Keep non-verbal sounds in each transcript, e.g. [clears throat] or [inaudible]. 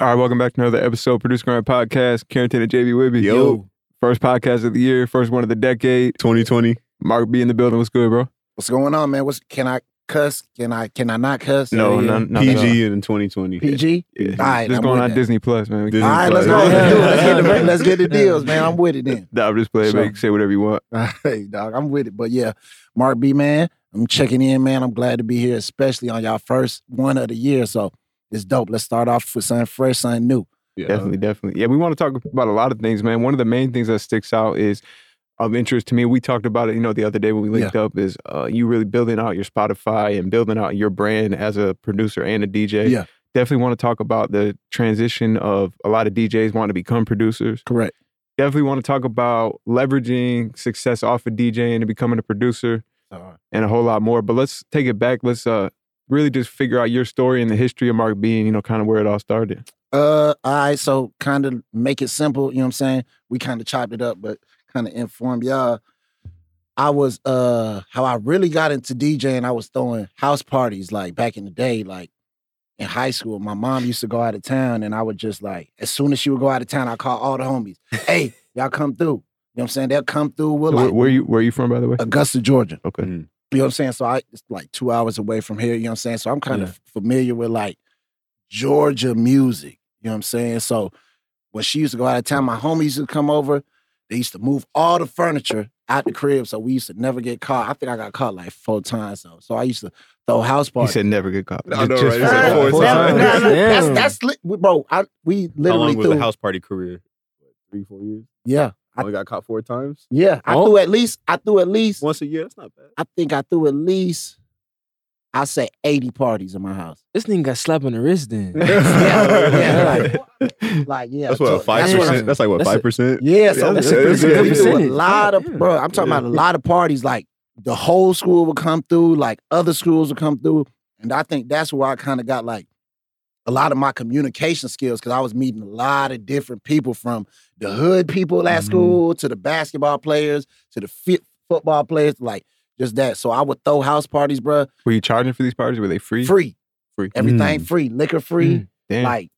All right, welcome back to another episode of Producer Grind Podcast. Carrington and JB Wibby. Yo. First podcast of the year, first one of the decade. 2020. Mark B in the building. What's good, bro? What's going on, man? What's can I cuss? Can I can I not cuss? No, Yeah. none, none at all. PG in 2020. PG. Yeah. All right, Just I'm going with on that. Disney Plus, man. Disney All right, let's go Plus. ahead do it. Let's get the let's get the [laughs] deals, man. I'm with it then. Nah, I'm just playing, Sure. man. Say whatever you want. [laughs] Hey, dog, I'm with it. But yeah, Mark B, man, I'm checking in, man. I'm glad to be here, especially on y'all first one of the year. So it's dope. Let's start off with something fresh, something new. Yeah. Definitely, definitely. Yeah, we want to talk about a lot of things, man. One of the main things that sticks out is of interest to me. We talked about it, you know, the other day when we linked up. Is uh, you really building out your Spotify and building out your brand as a producer and a DJ. Yeah. Definitely want to talk about the transition of a lot of DJs wanting to become producers. Correct. Definitely want to talk about leveraging success off of DJing and becoming a producer and a whole lot more. But let's take it back. Let's uh really just figure out your story and the history of Mark B and you know kind of where it all started. Uh, all right. So kind of make it simple. You know what I'm saying? We kind of chopped it up, but kind of inform y'all. I was uh how I really got into DJing. I was throwing house parties like back in the day, like in high school. My mom used to go out of town, and I would just like as soon as she would go out of town, I call all the homies. Hey, y'all come through. You know what I'm saying? They'll come through. We're where, like where you where you from by the way? Augusta, Georgia. Okay. Mm. You know what I'm saying? So I it's like two hours away from here. You know what I'm saying? So I'm kind of familiar with like Georgia music. You know what I'm saying? So when she used to go out of town, my homies used to come over. They used to move all the furniture out the crib, so we used to never get caught. I think I got caught like four times though. So I used to throw house He parties. said never get caught. I know, right? He said Nah, four nah, times. nah, nah, That's that's li- bro. I we How literally long was threw. the house party career? What, three, four years? Yeah, I- Only got caught four times? yeah. I Oh. threw at least. I threw at least. Once a year? That's not bad. I think I threw at least. I say eighty parties in my house. This nigga got slapped on the wrist then. [laughs] yeah, oh, [laughs] Like yeah, That's what, so five so, percent. That's like what, five percent? Yeah, so that's we a pretty good we do a percentage. lot of Yeah. bro. I'm talking Yeah. about a lot of parties. Like the whole school would come through, like other schools would come through, and I think that's where I kind of got like a lot of my communication skills because I was meeting a lot of different people from the hood people at Mhm. school to the basketball players to the fit football players, like just that. So I would throw house parties, bro, Were you charging for these parties? Were they free? free, Free. everything Mm. free, liquor free Mm. Like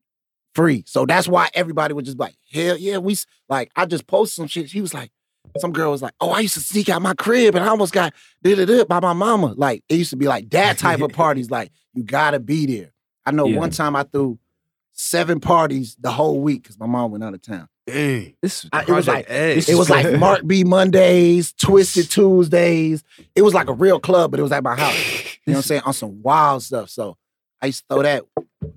free. So that's why everybody was just like, hell yeah, we like I just posted some shit. She was like, some girl was like, oh, I used to sneak out my crib and I almost got did it up by my mama. Like it used to be like that type of [laughs] parties. Like you gotta be there. I know Yeah. one time I threw seven parties the whole week because my mom went out of town. Dang. This I- it was like This It is was like. [laughs] Mark B Mondays, Twisted Tuesdays. It was like a real club, but it was at my house. You know what I'm saying? On some wild stuff. So I used to throw that.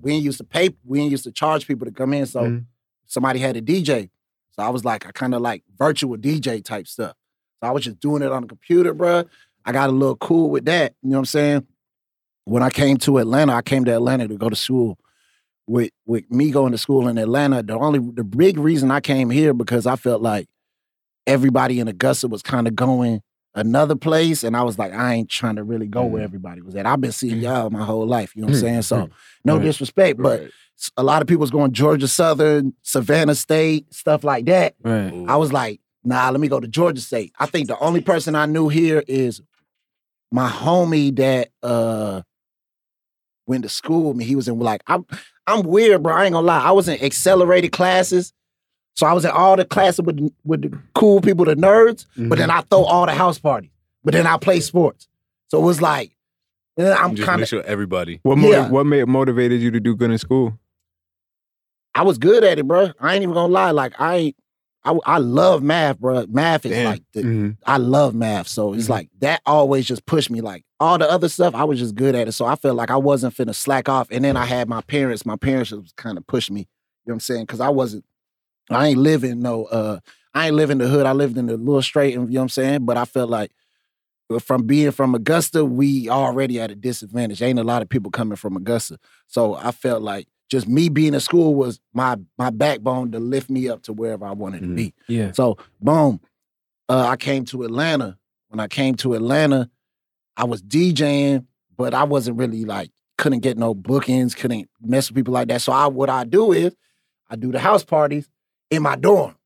We didn't used to pay, we didn't used to charge people to come in. So Mhm. somebody had a DJ. So I was like, I kind of like virtual DJ type stuff. So I was just doing it on the computer, bro. I got a little cool with that. You know what I'm saying? When I came to Atlanta, I came to Atlanta to go to school. With with me going to school in Atlanta, the only the big reason I came here because I felt like everybody in Augusta was kind of going another place, and I was like, I ain't trying to really go where Mm. everybody was at. I've been seeing Mm. y'all my whole life. You know what I'm Mm, saying? So no Right. disrespect, but Right. a lot of people was going Georgia Southern, Savannah State, stuff like that. Right. I was like, nah, let me go to Georgia State. I think the only person I knew here is my homie that uh went to school with me. He was in like I'm I'm weird, bro. I ain't gonna lie. I was in accelerated classes. So I was in all the classes with the, with the cool people, the nerds, but then mm-hmm. I throw all the house parties. But then I play sports. So it was like, I'm just kind make of sure everybody. What motiv- Yeah. what made motivated you to do good in school? I was good at it, bro. I ain't even gonna lie. Like I ain't I, I love math, bro. Math is Damn. like the, Mhm. I love math. So it's Mhm. like that always just pushed me. Like all the other stuff, I was just good at it. So I felt like I wasn't finna slack off. And then I had my parents. My parents was kind of pushed me. You know what I'm saying? Cause I wasn't, I ain't living no uh I ain't living the hood. I lived in the little straight, and you know what I'm saying? But I felt like uh, from being from Augusta, we already at a disadvantage. Ain't a lot of people coming from Augusta. So I felt like just me being in school was my my backbone to lift me up to wherever I wanted Mhm. to be. Yeah. So boom, uh, I came to Atlanta. When I came to Atlanta, I was DJing, but I wasn't really like couldn't get no bookings, couldn't mess with people like that. So I what I do is I do the house parties in my dorm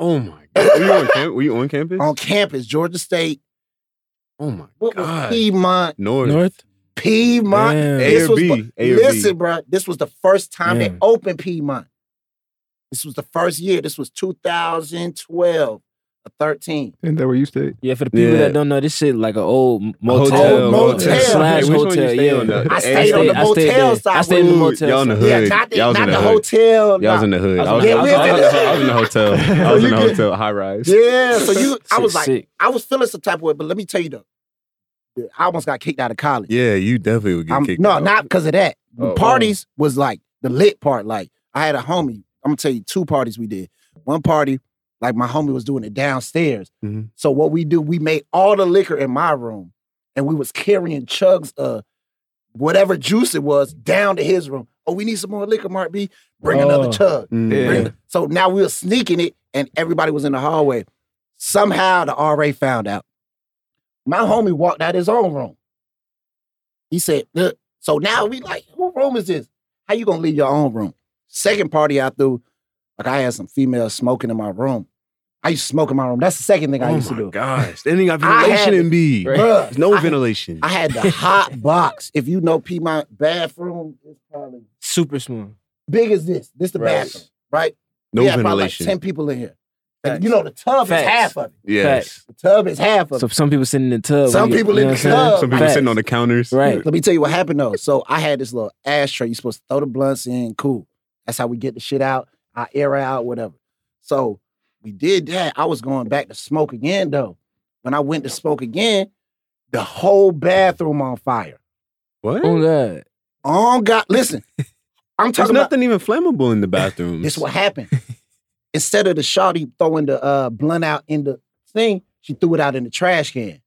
Oh my god. Were you on, [laughs] camp- were you on campus? on campus, Georgia State, oh my what was god. Piedmont, North. North. Piedmont. Damn. A This or was B? bu- A or B? listen, bro. This was the first time they Damn. opened Piedmont. This was the first year. This was 2012 or 13. Isn't that where you stayed? Yeah, for the people Yeah. that don't know, this shit like an old motel, Hotel, motel. slash Hey, which one you hotel. Yeah, on the- I I stayed on the I stayed motel there. side. I stayed in the motel. y'all in the hood. Yeah, not the, Y'all was not in the the hood. hotel. Y'all was in the hood. I was, Yeah, I was, I was, in I was, the- I was in the hotel. I was [laughs] in the hotel, high rise. Yeah, so you, I was like. I was feeling some type of way, but let me tell you though, I almost got kicked out of college. Yeah, you definitely would get I'm- kicked no, out. not because of that. The Oh, parties was like the lit part. Like I had a homie. I'm gonna tell you two parties we did. One party, like my homie was doing it downstairs. Mhm. So what we do, we made all the liquor in my room, and we was carrying chugs of whatever juice it was down to his room. Oh, we need some more liquor, Mark B. Bring another Oh. chug. Mm. Yeah. Bring- So now we were sneaking it, and everybody was in the hallway. Somehow the RA found out. My homie walked out his own room. He said, "Look." So now we like, who room is this? How you gonna leave your own room? Second party I threw, like I had some females smoking in my room. I used to smoke in my room. That's the second thing I Oh used to do. gosh. Then you got I ventilation had- in B. Bruh, There's no I- ventilation. I had the hot box. If you know Piedmont bathroom, is probably Super small. big as this. This the Right. bathroom, right? no we had probably like ventilation. 10 people in here. And Facts. you know the tub Facts. is half of it. yes. The tub is half of it. So it. some people sitting in the tub. Some when you- people you in know the what I'm saying? club. Some people Facts. sitting on the counters. Right. Let me tell you what happened though. So I had this little ashtray. You're supposed to throw the blunts in. Cool. That's how we get the shit out. I air out, whatever. So we did that. I was going back to smoke again though. When I went to smoke again, the whole bathroom on fire. What? Oh God. Oh God, listen. I'm There's talking about nothing even flammable in the bathroom. [laughs] this. Is what happened? Instead of the shawty throwing the uh, blunt out in the thing, she threw it out in the trash can.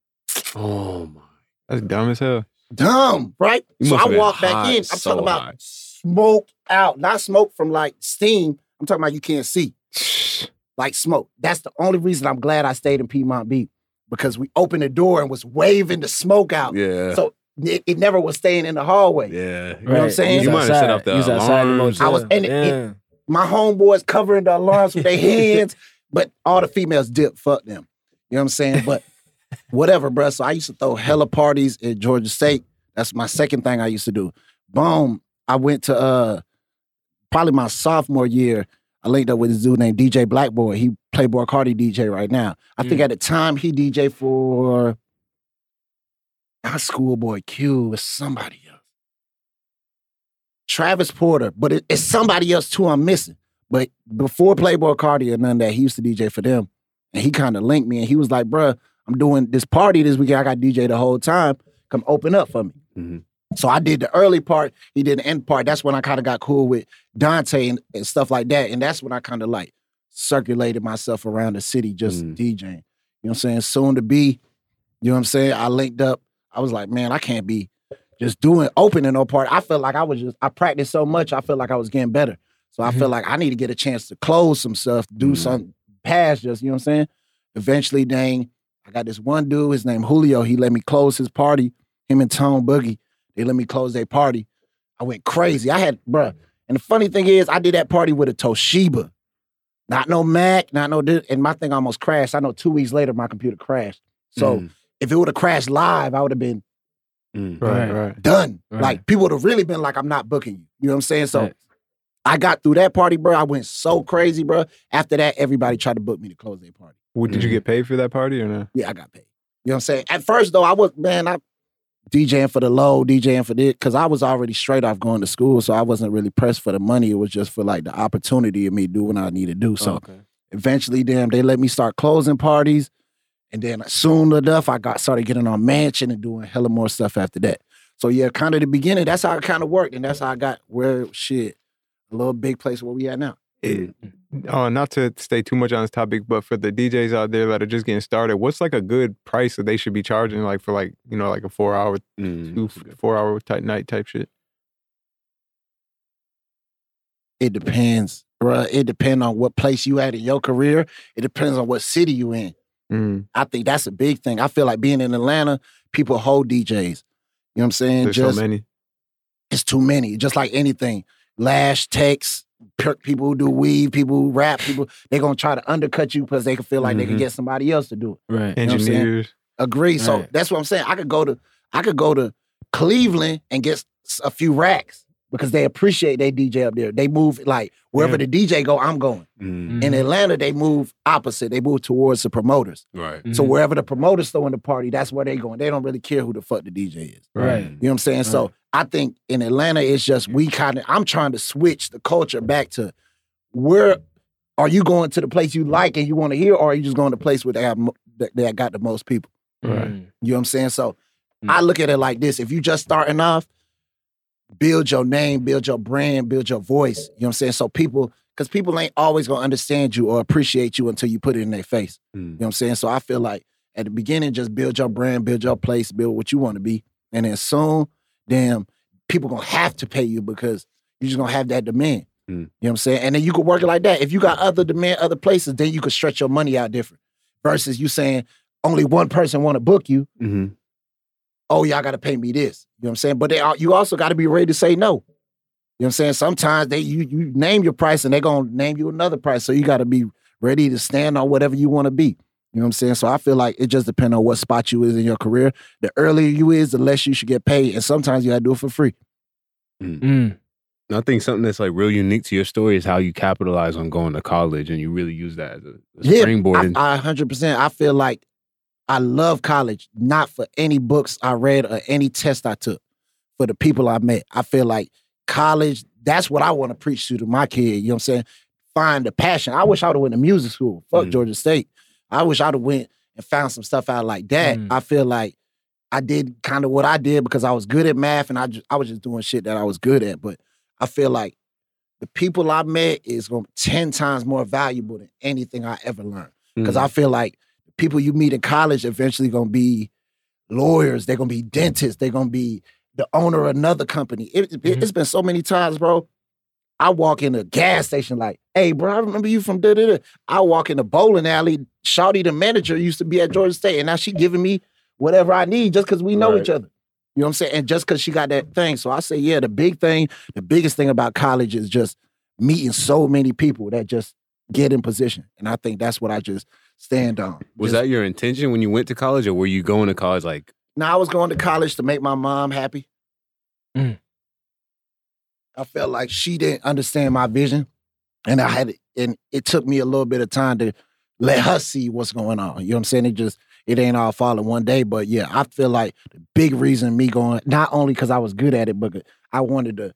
Oh my. That's dumb as hell. Dumb, right? You so I have been walked back in. I'm so talking about hot. smoke out, not smoke from like steam. I'm talking about you can't see, [sighs] like smoke. That's the only reason I'm glad I stayed in Piedmont Beach because we opened the door and was waving the smoke out. Yeah. So it, it never was staying in the hallway. yeah. You know what I'm saying? You might have set up the You was outside the alarms. I was- and it- yeah. My homeboys covering the alarms with their [laughs] hands, but all the females dip. Fuck them. You know what I'm saying? But [laughs] whatever, bruh. So I used to throw hella parties at Georgia State. That's my second thing I used to do. Boom. I went to uh probably my sophomore year. I linked up with this dude named DJ Blackboy. He Playboi Carti DJ right now. I think Mm. at the time he DJ for our Schoolboy Q, it's somebody. Travis Porter, but it- it's somebody else too I'm missing. But before Playboi Carti or none of that, he used to DJ for them. And he kind of linked me and he was like, bruh, I'm doing this party this weekend. I got DJ the whole time. Come open up for me. Mhm. So I did the early part, he did the end part. That's when I kind of got cool with Dante and, and stuff like that. And that's when I kind of like circulated myself around the city just Mm. DJing. You know what I'm saying? Soon to be, you know what I'm saying? I linked up. I was like, man, I can't be just doing opening no part. I felt like I was just, I practiced so much, I felt like I was getting better. So I Mhm. feel like I need to get a chance to close some stuff, do Mhm. something past just, you know what I'm saying? Eventually, dang, I got this one dude, his name Julio. He let me close his party. Him and Tone Boogie, they let me close their party. I went crazy. I had, bruh. And the funny thing is, I did that party with a Toshiba. Not no Mac, not no. And my thing almost crashed. I know two weeks later, my computer crashed. So Mm, if it would have crashed live, I would have been mm. Right, Right. right. done. Right. Like people would have really been like, I'm not booking you. You know what I'm saying? So Facts. I got through that party, bro. I went so crazy, bro. After that, everybody tried to book me to close their party. Well, did you Mhm. get paid for that party or no? Yeah, I got paid. You know what I'm saying? At first, though, I was man, I DJing for the low, DJing for this, because I was already straight off going to school, so I wasn't really pressed for the money. It was just for like the opportunity of me do what I need to do. So okay. eventually, damn, they let me start closing parties, and then soon enough, I got started getting on mansion and doing hella more stuff after that. So yeah, kind of the beginning. That's how it kind of worked, and that's how I got where shit a little big place where we at now. It, uh, not to stay too much on this topic, but for the DJs out there that are just getting started, what's like a good price that they should be charging, like for like you know like a four hour, Mm. two four hour type night type shit? It depends, bruh. It depends on what place you at in your career. It depends on what city you in. Mm. I think that's a big thing. I feel like being in Atlanta, people hold DJs. You know what I'm saying? There's Just so many. it's too many. Just like anything. Lash techs, people who do weave, people who rap, people, they're gonna try to undercut you because they can feel like they can Mhm. get somebody else to do it. Right. You know what I'm saying? Engineers. Agree. So Right. that's what I'm saying. I could go to I could go to Cleveland and get a few racks because they appreciate they DJ up there. They move like wherever Yeah. the DJ go, I'm going. Mm, In Atlanta, they move opposite. They move towards the promoters. right. So Mhm. wherever the promoters throwing the party, that's where they going. They don't really care who the fuck the DJ is. Right. You know what I'm saying? So I think in Atlanta, it's just we kind of. I'm trying to switch the culture back to where are you going to the place you like and you want to hear, or are you just going to the place where they have that, that got the most people? Right. Mm. You know what I'm saying? So Mm. I look at it like this: if you just starting off, build your name, build your brand, build your voice. You know what I'm saying? So people, because people ain't always gonna understand you or appreciate you until you put it in their face. Mm. You know what I'm saying? So I feel like at the beginning, just build your brand, build your place, build what you want to be. And then soon, damn, people gonna have to pay you because you're just gonna have that demand. Mm. You know what I'm saying? And then you could work it like that. If you got other demand, other places, then you could stretch your money out different. Versus you saying only one person want to book you. hmm Oh, y'all gotta pay me this. You know what I'm saying? But they are, you also gotta be ready to say no. You know what I'm saying? Sometimes they you you name your price and they're gonna name you another price. So you gotta be ready to stand on whatever you want to be. You know what I'm saying? So I feel like it just depends on what spot you is in your career. The earlier you is, the less you should get paid. And sometimes you gotta do it for free. Mm. I think something that's like real unique to your story is how you capitalize on going to college and you really use that as a, a Yeah, springboard. I, I 100%. I feel like I love college, not for any books I read or any test I took, for the people I met. I feel like college, that's what I want to preach to, to my kid. You know what I'm saying? Find the passion. I wish I would have went to music school. Fuck Mhm. Georgia State. I wish I'd have went and found some stuff out like that. Mm. I feel like I did kind of what I did because I was good at math and I just, I was just doing shit that I was good at. But I feel like the people I met is going 10 times more valuable than anything I ever learned. Because Mm. I feel like people you meet in college eventually going to be lawyers. They're going to be dentists. They're going to be the owner of another company. It, has mm-hmm. been so many times, bro. I walk in a gas station like, hey, bro, I remember you from da da da. I walk in the bowling alley. Shawty, the manager, used to be at Georgia State, and now she giving me whatever I need just because we know Right. each other. You know what I'm saying? And just because she got that thing. So I say, yeah, the big thing, the biggest thing about college is just meeting so many people that just get in position. And I think that's what I just stand on. was Just- that your intention when you went to college, or were you going to college like? No, I was going to college to make my mom happy. Mm. I felt like she didn't understand my vision, and I had it, and it took me a little bit of time to let her see what's going on. You know what I'm saying? It just it ain't all falling one day, but yeah, I feel like the big reason me going not only because I was good at it, but I wanted to.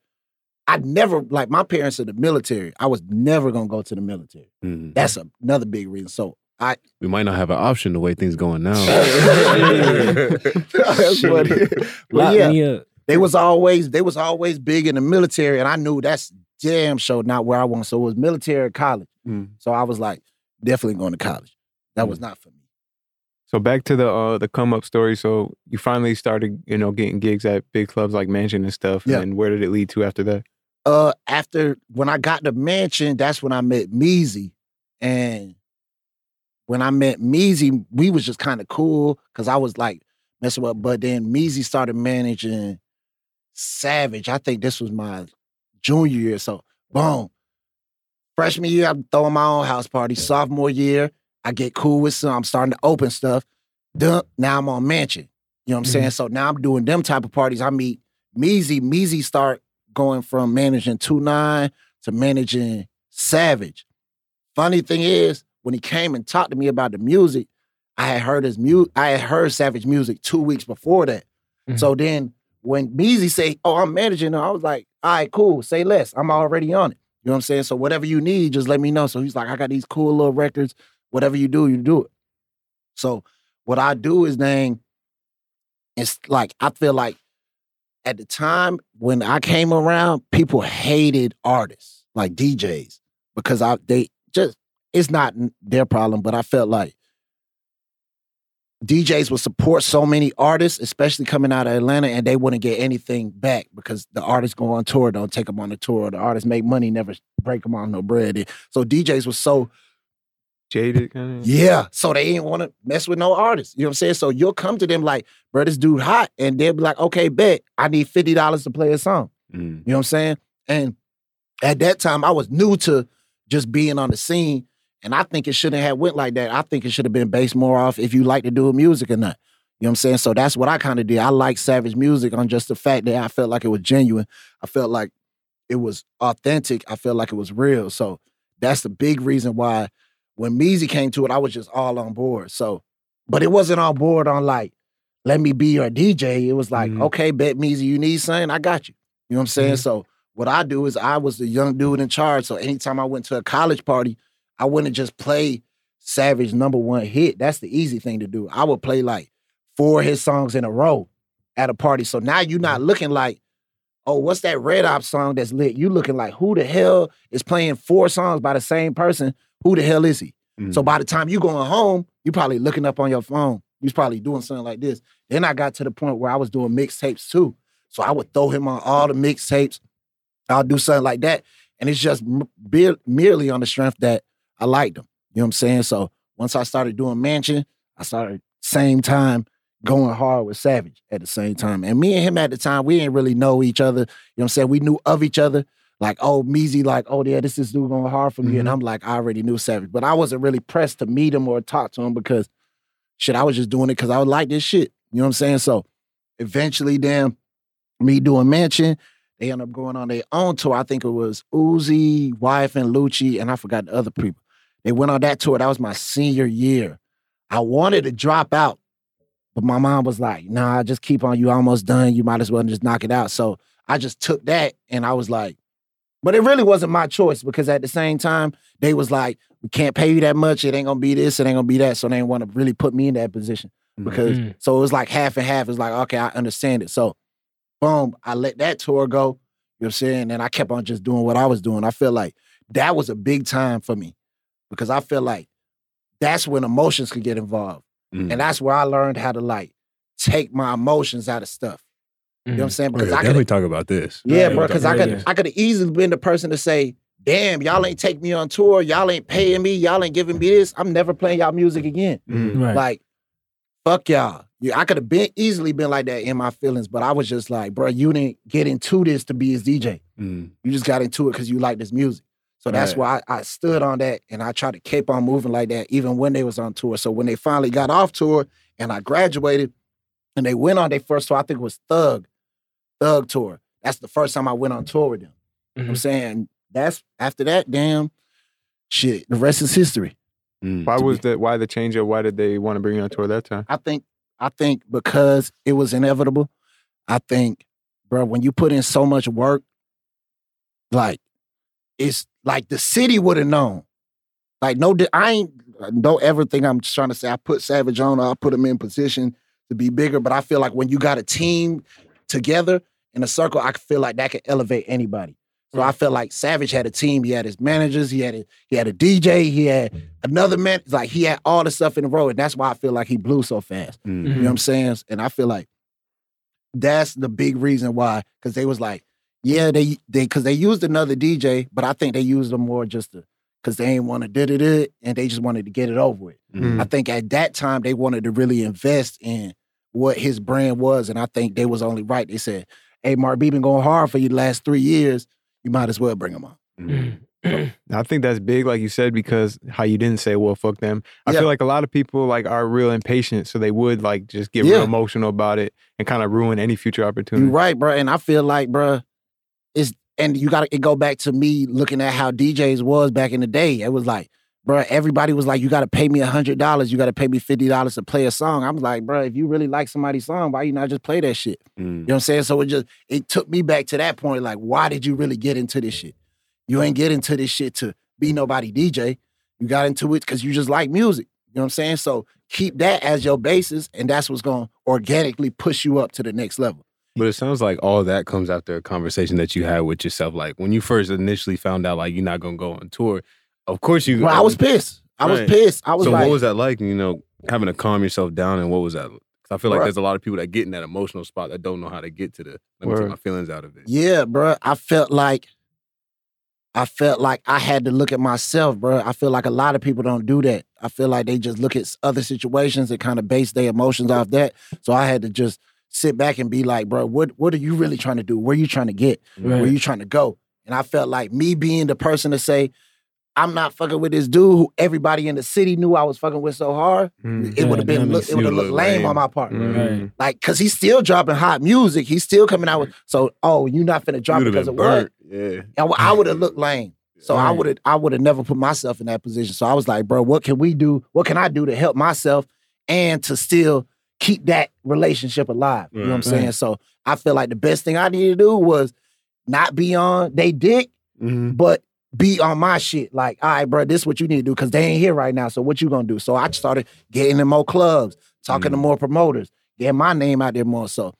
I never like my parents in the military. I was never gonna go to the military. Mhm. That's a, another big reason. So I We might not have an option the way things going now. [laughs] that's [laughs] but yeah, they was always they was always big in the military, and I knew that's damn sure not where I want. So it was military or college. Mm. So I was like, definitely going to college. That was not for me. So back to the uh, the come up story. So you finally started, you know, getting gigs at big clubs like Mansion and stuff. Yeah. And where did it lead to after that? Uh, after when I got the mansion, that's when I met Meezy, and when I met Meezy, we was just kind of cool because I was like messing with. But then Meezy started managing Savage. I think this was my junior year. So boom, freshman year I'm throwing my own house party. Sophomore year I get cool with some. I'm starting to open stuff. Duh, now I'm on Mansion. You know what I'm saying? Mm-hmm. So now I'm doing them type of parties. I meet Meezy. Meezy start going from managing two nine to managing Savage. Funny thing is, when he came and talked to me about the music, I had heard his music. I had heard Savage music two weeks before that. Mhm. So then when Meezy say, "Oh, I'm managing," her," I was like, "All right, cool. Say less. I'm already on it." You know what I'm saying? So whatever you need, just let me know. So he's like, "I got these cool little records. Whatever you do, you do it." So what I do is then it's like I feel like at the time when I came around, people hated artists like DJs because I they just it's not their problem, but I felt like DJs would support so many artists, especially coming out of Atlanta, and they wouldn't get anything back because the artists go on tour, don't take them on the tour. The artists make money, never break them on no bread. So DJs was so Jaded kind of. yeah, so they ain't want to mess with no artists. You know what I'm saying? So you'll come to them like, bro, this dude hot, and they'll be like, okay, bet I need fifty dollars to play a song. Mm. You know what I'm saying? And at that time, I was new to just being on the scene, and I think it shouldn't have went like that. I think it should have been based more off if you like to do music or not. You know what I'm saying? So that's what I kind of did. I like Savage music on just the fact that I felt like it was genuine. I felt like it was authentic. I felt like it was real. So that's the big reason why when Meezy came to it, I was just all on board. So, but it wasn't on board on like, let me be your DJ. It was like, Mhm. okay, bet Meezy, you need something, I got you. You know what I'm saying? Mhm. So what I do is I was the young dude in charge. So anytime I went to a college party, I wouldn't just play Savage number one hit. That's the easy thing to do. I would play like four of his songs in a row at a party. So now you're not looking like, oh, what's that Red Opps song that's lit? You looking like who the hell is playing four songs by the same person? Who the hell is he? So Mm. by the time you going home, you probably looking up on your phone. You probably doing something like this. Then I got to the point where I was doing mixtapes too. So I would throw him on all the mixtapes. I'll do something like that. And it's just m- be- merely on the strength that I liked them. You know what I'm saying? So once I started doing Mansion, I started same time going hard with Savage at the same time. And me and him at the time, we didn't really know each other. You know what I'm saying? We knew of each other. Like, oh, Meezy, like, oh, yeah, this is dude going hard for me. And mm-hmm. I'm like, I already knew Savage. But I wasn't really pressed to meet him or talk to him because shit, I was just doing it because I would like this shit. You know what I'm saying? So eventually, damn, me doing Mansion, they end up going on their own tour. I think it was Uzi, Wife, and Lucci, and I forgot the other people. They went on that tour. That was my senior year. I wanted to drop out, but my mom was like, nah, just keep on. You almost done. You might as well just knock it out. So I just took that and I was like, but it really wasn't my choice because at the same time, they was like, we can't pay you that much. It ain't gonna be this, it ain't gonna be that. So they didn't want to really put me in that position because Mhm. so it was like half and half. It's like, okay, I understand it. So boom, I let that tour go. You know what I'm saying? And I kept on just doing what I was doing. I feel like that was a big time for me because I feel like that's when emotions could get involved. Mm. And that's where I learned how to like take my emotions out of stuff. You know what I'm saying? Oh, Because yeah, I could definitely talk about this. yeah, Right, bro. Because I could yeah. I could have easily been the person to say, "Damn, y'all ain't take me on tour. Y'all ain't paying me. Y'all ain't giving me this. I'm never playing y'all music again." Mm. Right. Like, fuck y'all. Yeah, I could have been easily been like that in my feelings, but I was just like, bro, you didn't get into this to be his DJ. Mm. You just got into it because you like this music. So that's Right. why I, I stood on that and I tried to keep on moving like that, even when they was on tour. So when they finally got off tour and I graduated and they went on their first tour, I think it was Thug, Thug tour. That's the first time I went on tour with them. You know what I'm saying that's after that, damn shit. The rest is history. Mm. Why was be- the why the change up? Why did they want to bring you on tour that time? I think I think because it was inevitable. I think, bro, when you put in so much work, like it's like the city would have known. Like no, I ain't don't ever think I'm trying to say I put Savage on or I put him in position to be bigger. But I feel like when you got a team together in a circle, I feel like that could elevate anybody. So I felt like Savage had a team. He had his managers. He had a, he had a DJ. He had another man. Like he had all the stuff in a row, and that's why I feel like he blew so fast. Mm. You know what I'm saying? And I feel like that's the big reason why, because they was like, yeah, they they because they used another DJ, but I think they used them more just to because they ain't want to did it it and they just wanted to get it over with. Mm. I think at that time they wanted to really invest in what his brand was, and I think they was only right. They said, "Hey, Mark B been going hard for you the last three years. You might as well bring him on." [clears throat] Mm. [clears throat] I think that's big, like you said, because how you didn't say, "Well, fuck them." I Yeah. feel like a lot of people like are real impatient, so they would like just get Yeah. real emotional about it and kind of ruin any future opportunity. You're right, bro. And I feel like, bro, it's and you got to go back to me looking at how DJs was back in the day. It was like, bro, everybody was like, you got to pay me a hundred dollars, you got to pay me fifty dollars to play a song. I'm like, bro, if you really like somebody's song, why you not just play that shit? You Mm. know what I'm saying? So it just it took me back to that point. Like, why did you really get into this shit? You ain't get into this shit to be nobody DJ. You got into it because you just like music. You know what I'm saying? So keep that as your basis, and that's what's gonna organically push you up to the next level. But it sounds like all that comes after a conversation that you had with yourself. Like when you first initially found out like you're not gonna go on tour, of course you. Well, I was pissed. I was pissed. I was so like, what was that like? You know, having to calm yourself down, and what was that? 'Cause I feel like Bruh. there's a lot of people that get in that emotional spot that don't know how to get to the. Let me take my feelings out of it. yeah, bro. I felt like I felt like I had to look at myself, bro. I feel like a lot of people don't do that. I feel like they just look at other situations and kind of base their emotions off that. So I had to just sit back and be like, bro, what what are you really trying to do? Where are you trying to get? Where are you trying to go? And I felt like me being the person to say, I'm not fucking with this dude who everybody in the city knew I was fucking with so hard. Mm. It would have been that look, it would have looked look lame, lame. on my part. Mm. Like, cause he's still dropping hot music. He's still coming out with so oh, you're not finna drop You'd have because been of what? burnt. Yeah. I, would have looked lame. So I would have I would have never put myself in that position. So I was like, bro, what can we do? What can I do to help myself and to still keep that relationship alive? You know what I'm Right. saying? So I feel like the best thing I needed to do was not be on they dick, Mm-hmm. but be on my shit. Like, all right, bro, this is what you need to do because they ain't here right now. So what you gonna do? So I started getting in more clubs, talking to Mhm. more promoters, getting my name out there more. So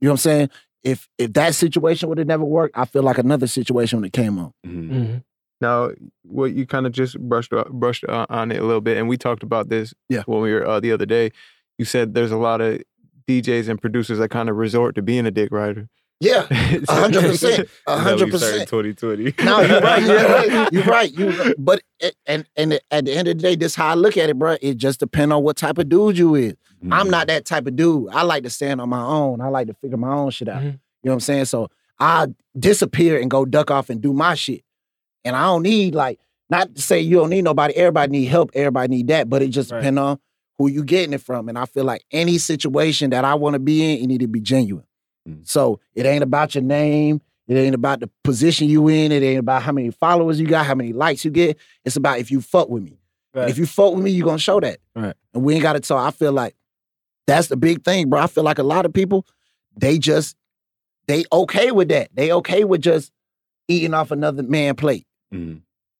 you know what I'm saying? If if that situation would have never worked, I feel like another situation would have came up. Mm-hmm. Mhm. Now, what you kind of just brushed brushed on it a little bit, and we talked about this Yeah. when we were uh, the other day. You said there's a lot of DJs and producers that kind of resort to being a dick rider. Yeah, [laughs] a hundred percent, a hundred percent. Twenty twenty. No, you're right. You're [laughs] right. You're right. You but it, and and at the end of the day, this how I look at it, bro. It just depends on what type of dude you is. Mm-hmm. I'm not that type of dude. I like to stand on my own. I like to figure my own shit out. Mhm. You know what I'm saying? So I disappear and go duck off and do my shit. And I don't need like not to say you don't need nobody. Everybody need help. Everybody need that. But it just Right. depends on who you getting it from. And I feel like any situation that I want to be in, it need to be genuine. Mm. So it ain't about your name. It ain't about the position you in. It ain't about how many followers you got, how many likes you get. It's about if you fuck with me. Right. if you fuck with me, you're gonna show that. Right. And we ain't got to talk. I feel like that's the big thing, bro. I feel like a lot of people, they just they okay with that. They okay with just eating off another man plate. Mm-hmm.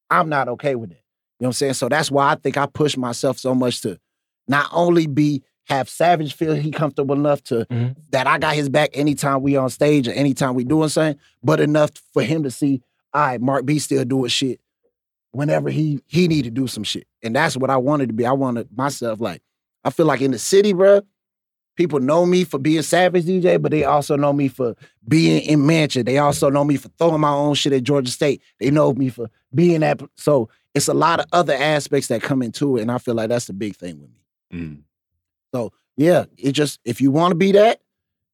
I'm not okay with that. You know what I'm saying? So that's why I think I push myself so much to not only be have Savage feel he comfortable enough to Mhm. that I got his back anytime we on stage or anytime we doing something, but enough for him to see, all right, Mark B still doing shit whenever he he need to do some shit. And that's what I wanted to be. I wanted myself like, I feel like in the city, bro, people know me for being Savage DJ, but they also know me for being in Mansion. They also know me for throwing my own shit at Georgia State. They know me for being that. So it's a lot of other aspects that come into it. And I feel like that's the big thing with me. Mm-hmm. Yeah, it just if you want to be that,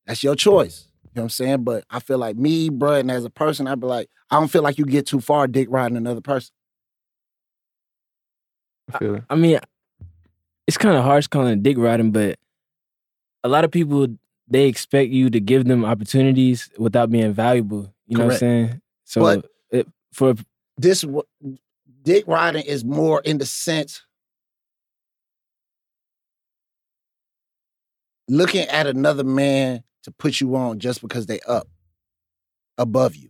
that's your choice. You know what I'm saying? But I feel like me, bro, and as a person, I'd be like, I don't feel like you get too far dick riding another person. I feel it. I mean, it's kind of harsh calling it dick riding, but a lot of people they expect you to give them opportunities without being valuable. You know Correct. what I'm saying? So But- it, for This dick riding is more in the sense looking at another man to put you on just because they up above you.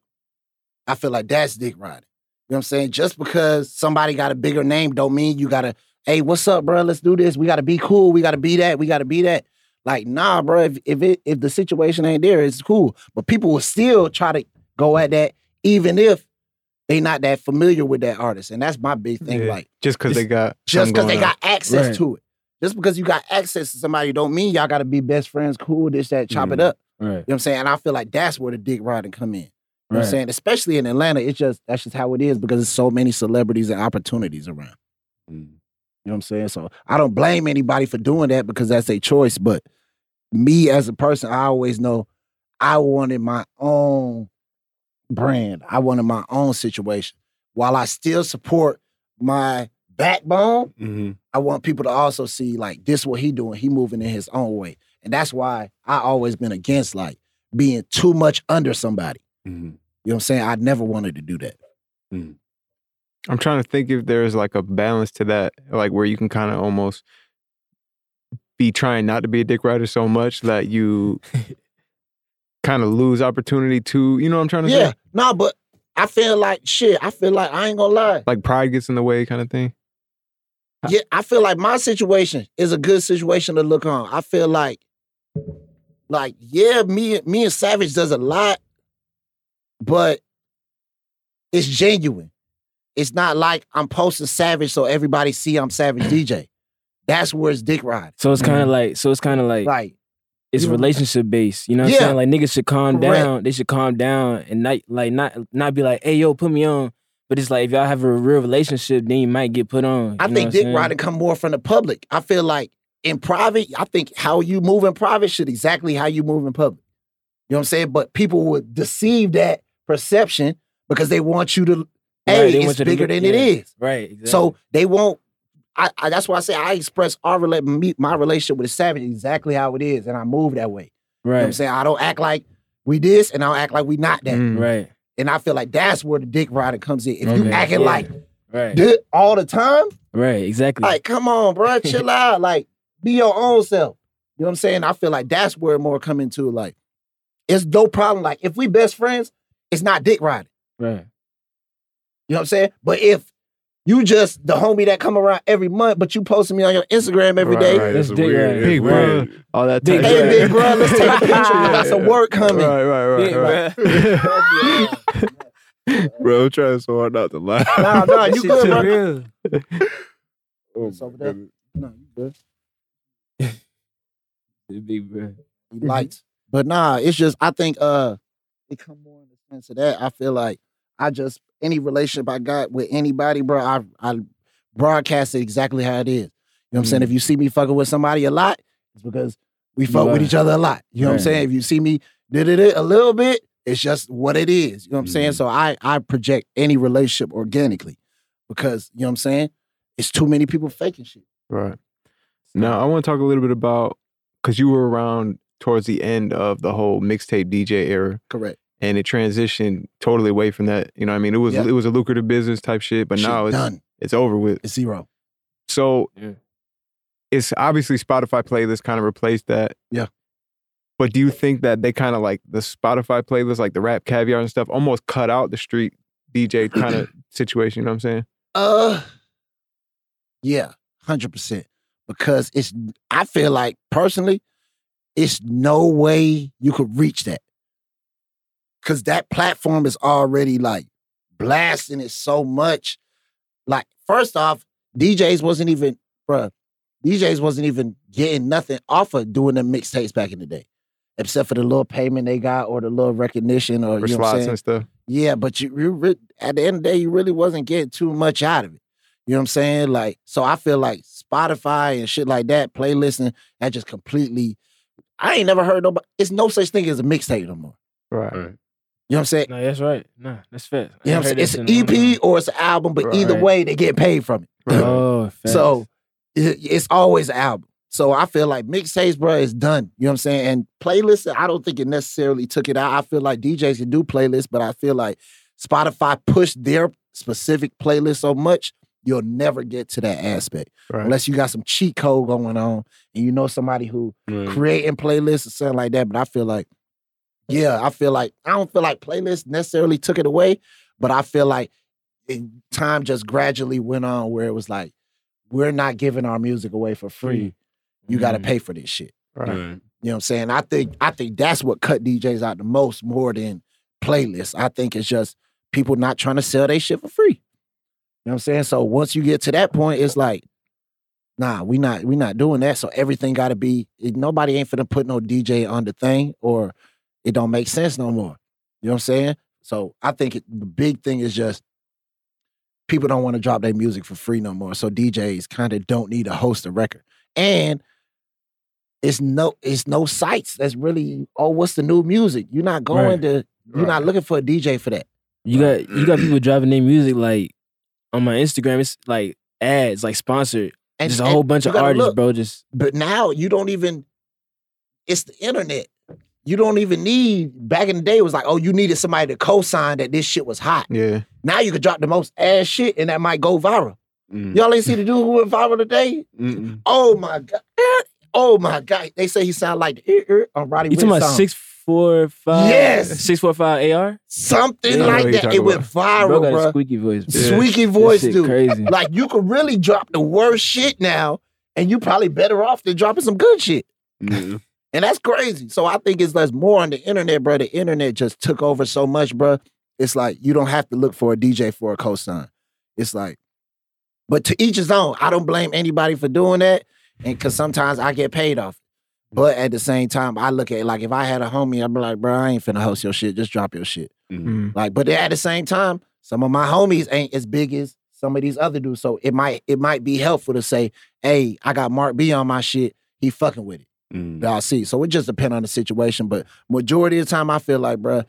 I feel like that's dick riding. You know what I'm saying? Just because somebody got a bigger name don't mean you gotta, hey, what's up, bro? Let's do this. We gotta be cool. We gotta be that. We gotta be that. Like, nah, bro. If if it if the situation ain't there, it's cool. But people will still try to go at that, even if they not that familiar with that artist. And that's my big thing. Yeah. Like, Just because they got just because they on. got access Right. to it. Just because you got access to somebody don't mean y'all gotta be best friends, cool, this, that, chop it Mhm. up. right, You know what I'm saying? And I feel like that's where the dick riding come in. You know what. I'm saying? Especially in Atlanta, it's just that's just how it is because there's so many celebrities and opportunities around. Mm-hmm. You know what I'm saying? So I don't blame anybody for doing that because that's a choice. But me as a person, I always know I wanted my own brand. I wanted my own situation. While I still support my backbone, Mm-hmm. I want people to also see like this what he doing. He moving in his own way. And that's why I always been against like being too much under somebody. Mm-hmm. You know what I'm saying? I never wanted to do that. I'm trying to think if there's like a balance to that, like where you can kind of almost be trying not to be a dick rider so much that you [laughs] kind of lose opportunity to, you know what I'm trying to Yeah. say? No, but I feel like shit. I feel like I ain't gonna lie. Like pride gets in the way kind of thing. Yeah, I feel like my situation is a good situation to look on. I feel like, like, yeah, me, me and Savage does a lot, but it's genuine. It's not like I'm posting Savage so everybody see I'm Savage [clears throat] DJ. That's where it's dick ride. So it's kind of mm-hmm. like so it's kind of like Like, it's relationship based. You know what Yeah. I'm saying? Like niggas should calm Correct. down. They should calm down and not like not not be like, hey yo, put me on. But it's like if y'all have a real relationship, then you might get put on. I think dick saying? riding come more from the public. I feel like in private, I think how you move in private should exactly how you move in public. You know what I'm saying? But people would deceive that perception because they want you to hey, Right, it's want to bigger than it yeah. is. Right. Exactly. So they won't. I, I that's why I say I express our rela- me, my relationship with the Savage exactly how it is, and I move that way. You know what I'm saying? I don't act like we this, and I don't act like we not that. Mm. Right. And I feel like that's where the dick riding comes in. If you acting Yeah. like Right. this all the time, Right. Exactly. like come on, bro, [laughs] chill out. Like be your own self. You know what I'm saying? I feel like that's where it more come into like it's no problem. Like if we best friends, it's not dick riding. right. You know what I'm saying? But if you just the homie that come around every month, but you posting me on your Instagram every Right, day. right, That's it's weird. riding. It's Big weird. bro. All that Big Hey, of- big bro, let's take a [laughs] picture. We got some work coming. Right, right, right, Yeah, right. [laughs] Bro, I'm trying so hard not to laugh. Nah, nah, [laughs] you good, bro. real. Oh, It's over there. goodness. No, you good. Big bro. He lights. But nah, it's just I think uh it come more in the sense of that. I feel like I just any relationship I got with anybody, bro, I I broadcast it exactly how it is. You know what I'm saying? If you see me fucking with somebody a lot, it's because we fuck with each other a lot. You know what I'm saying? If you see me did it a little bit, it's just what it is. You know what I'm saying? Mhm. So I I project any relationship organically because you know what I'm saying? It's too many people faking shit. Right. Now I want to talk a little bit about because you were around towards the end of the whole mixtape DJ era, Correct. And it transitioned totally away from that. You know, what I mean, it was Yeah. it was a lucrative business type shit, but Shit now it's done. it's over with. It's zero. So Yeah. it's obviously Spotify playlist kind of replaced that. Yeah. But do you think that they kind of like the Spotify playlist, like the RapCaviar and stuff, almost cut out the street DJ kind of situation? You know what I'm saying? Uh, yeah, hundred percent. Because it's, I feel like personally, it's no way you could reach that. Because that platform is already like blasting it so much. Like, first off, DJs wasn't even, bruh, DJs wasn't even getting nothing off of doing the mixtapes back in the day, except for the little payment they got or the little recognition or For you know what I'm saying? and stuff. Yeah, but you, you re- at the end of the day, you really wasn't getting too much out of it. You know what I'm saying? Like, so I feel like Spotify and shit like that, playlisting, that just completely. I ain't never heard nobody. It's no such thing as a mixtape no more. Right. Right. You know what I'm saying? No, that's right. No, that's fair. You know what I'm saying? It's an EP or it's an album, but either Right. way, they get paid from it. Right. [laughs] Oh. So it- it's always an album. So I feel like mixtapes, bro, is done. You know what I'm saying? And playlists, I don't think it necessarily took it out. I feel like DJs can do playlists, but I feel like Spotify pushed their specific playlist so much, you'll never get to that aspect. Right. Unless you got some cheat code going on and you know somebody who creating playlists or something like that. But I feel like, yeah, I feel like I don't feel like playlists necessarily took it away, but I feel like it, time just gradually went on where it was like, we're not giving our music away for free. You got to Mm. pay for this shit. Right. Right. You know what I'm saying? I think I think that's what cut DJs out the most more than playlists. I think it's just people not trying to sell their shit for free. You know what I'm saying? So once you get to that point, it's like, nah, we not we not doing that. So everything got to be. nobody ain't finna put no DJ on the thing, or it don't make sense no more. You know what I'm saying? So I think it, the big thing is just people don't want to drop their music for free no more. So DJs kind of don't need to host a record, and it's no it's no sites that's really oh what's the new music. You're not going Right. to you're not looking for a DJ for that. You got you got people driving their music like on my Instagram. It's like ads, like sponsored. And Just a and whole bunch of artists, look, bro. Just But now you don't even. It's the internet. You don't even need. Back in the day, it was like, oh, you needed somebody to co-sign that this shit was hot. Yeah. Now you could drop the most ass shit, and that might go viral. Mm. Y'all ain't see the dude who went viral today? Mm-mm. Oh my god! Oh my god! They say he sound like the on Roddy you talking about song. six four five? Yes. six four five AR. something Yeah, like that. talking It went about. Bro viral, got a bro. squeaky voice. bro. Squeaky That voice, dude. Crazy. Like you could really drop the worst shit now, and you probably better off than dropping some good shit. Yeah. And that's crazy. So I think it's less more on the internet, bro. The internet just took over so much, bro. It's like you don't have to look for a DJ for a cosign. It's like, but to each his own. I don't blame anybody for doing that, and because sometimes I get paid off. But at the same time, I look at it like if I had a homie, I'd be like, bro, I ain't finna host your shit. Just drop your shit. Mm. Like, but at the same time, some of my homies ain't as big as some of these other dudes. So it might it might be helpful to say, hey, I got Mark B on my shit. He fucking with it. Mm. Y'all see. So it just depends on the situation. But majority of the time, I feel like, bruh,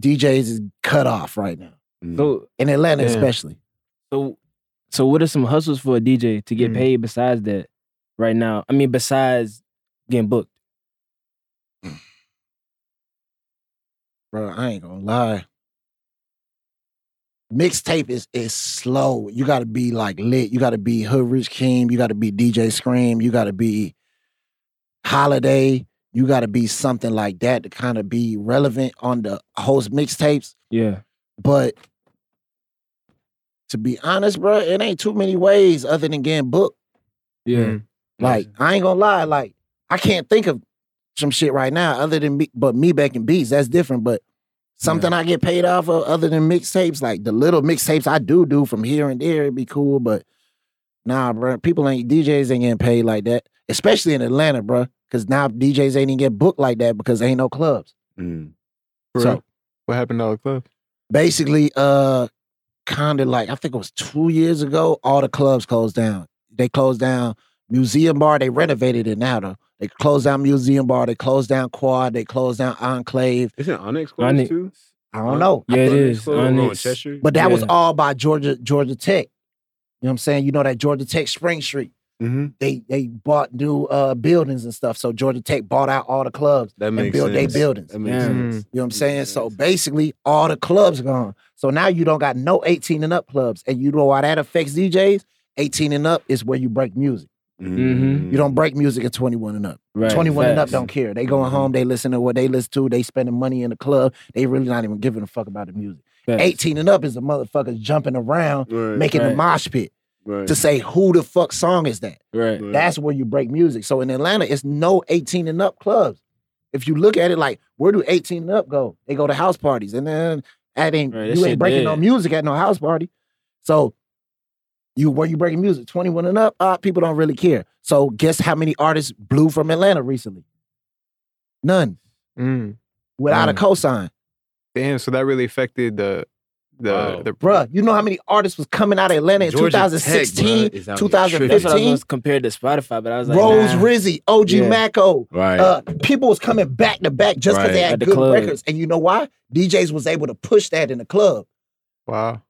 DJs is cut off right now. Mm. So in Atlanta, Yeah. especially. so so what are some hustles for a DJ to get Mm. paid besides that right now? I mean, besides getting booked. [sighs] Bro, I ain't gonna lie. Mixtape is is slow. You gotta be like lit. You gotta be Hoodrich Keem. You gotta be DJ Scream. You gotta be Holiday. You gotta be something like that to kind of be relevant on the host mixtapes. Yeah. But to be honest, bro, it ain't too many ways other than getting booked. Yeah. Mhm. Like, I ain't gonna lie, like, I can't think of some shit right now other than me, but me making beats, that's different. But something I get paid off of other than mixtapes, like the little mixtapes I do do from here and there, it'd be cool. But nah, bro, people ain't DJs ain't getting paid like that, especially in Atlanta, bro. Cause now DJs ain't even get booked like that because ain't no clubs. Mm. So- real? what happened to all the clubs? Basically, uh, kind of like I think it was two years ago, all the clubs closed down. They closed down Museum Bar. They renovated it now though. They closed down Museum Bar. They closed down Quad. They closed down Enclave. Isn't Onyx closed Onyx- too? I don't know. Yeah, it Onyx is. closed? In Onyx. But that was all by Georgia Georgia Tech. You know what I'm saying? You know that Georgia Tech Spring Street. Hmm They they bought new uh buildings and stuff. So Georgia Tech bought out all the clubs that and makes built their buildings. That makes Yeah. sense. You know what I'm saying? So basically, all the clubs gone. So now you don't got no 18 and up clubs. And you know why that affects DJs? 18 and up is where you break music. Mhm. You don't break music at 21 and up. Right. 21 and up don't care. They going Mhm. home, they listen to what they listen to, they spending money in the club. They really not even giving a fuck about the music. Facts. 18 and up is the motherfuckers jumping around, Right, making the Right. mosh pit right. to say who the fuck song is that? Right. Right. That's where you break music. So in Atlanta, it's no 18 and up clubs. If you look at it like, where do 18 and up go? They go to house parties. And then that ain't Right, you ain't breaking no music at no house party. So you where you breaking music? 21 and up, uh, people don't really care. So guess how many artists blew from Atlanta recently? None. Mm. Without a Mm. cosign. Damn, so that really affected the the Wow. the Bruh, you know how many artists was coming out of Atlanta in Georgia 2016, bruh, is out here 2015? That's I was gonna Spotify, but I was like, Rose nah. Rizzy, OG Yeah. Maco, right. uh, people was coming back to back just because Right. they had At the good club. records. And you know why? DJs was able to push that in the club. Wow.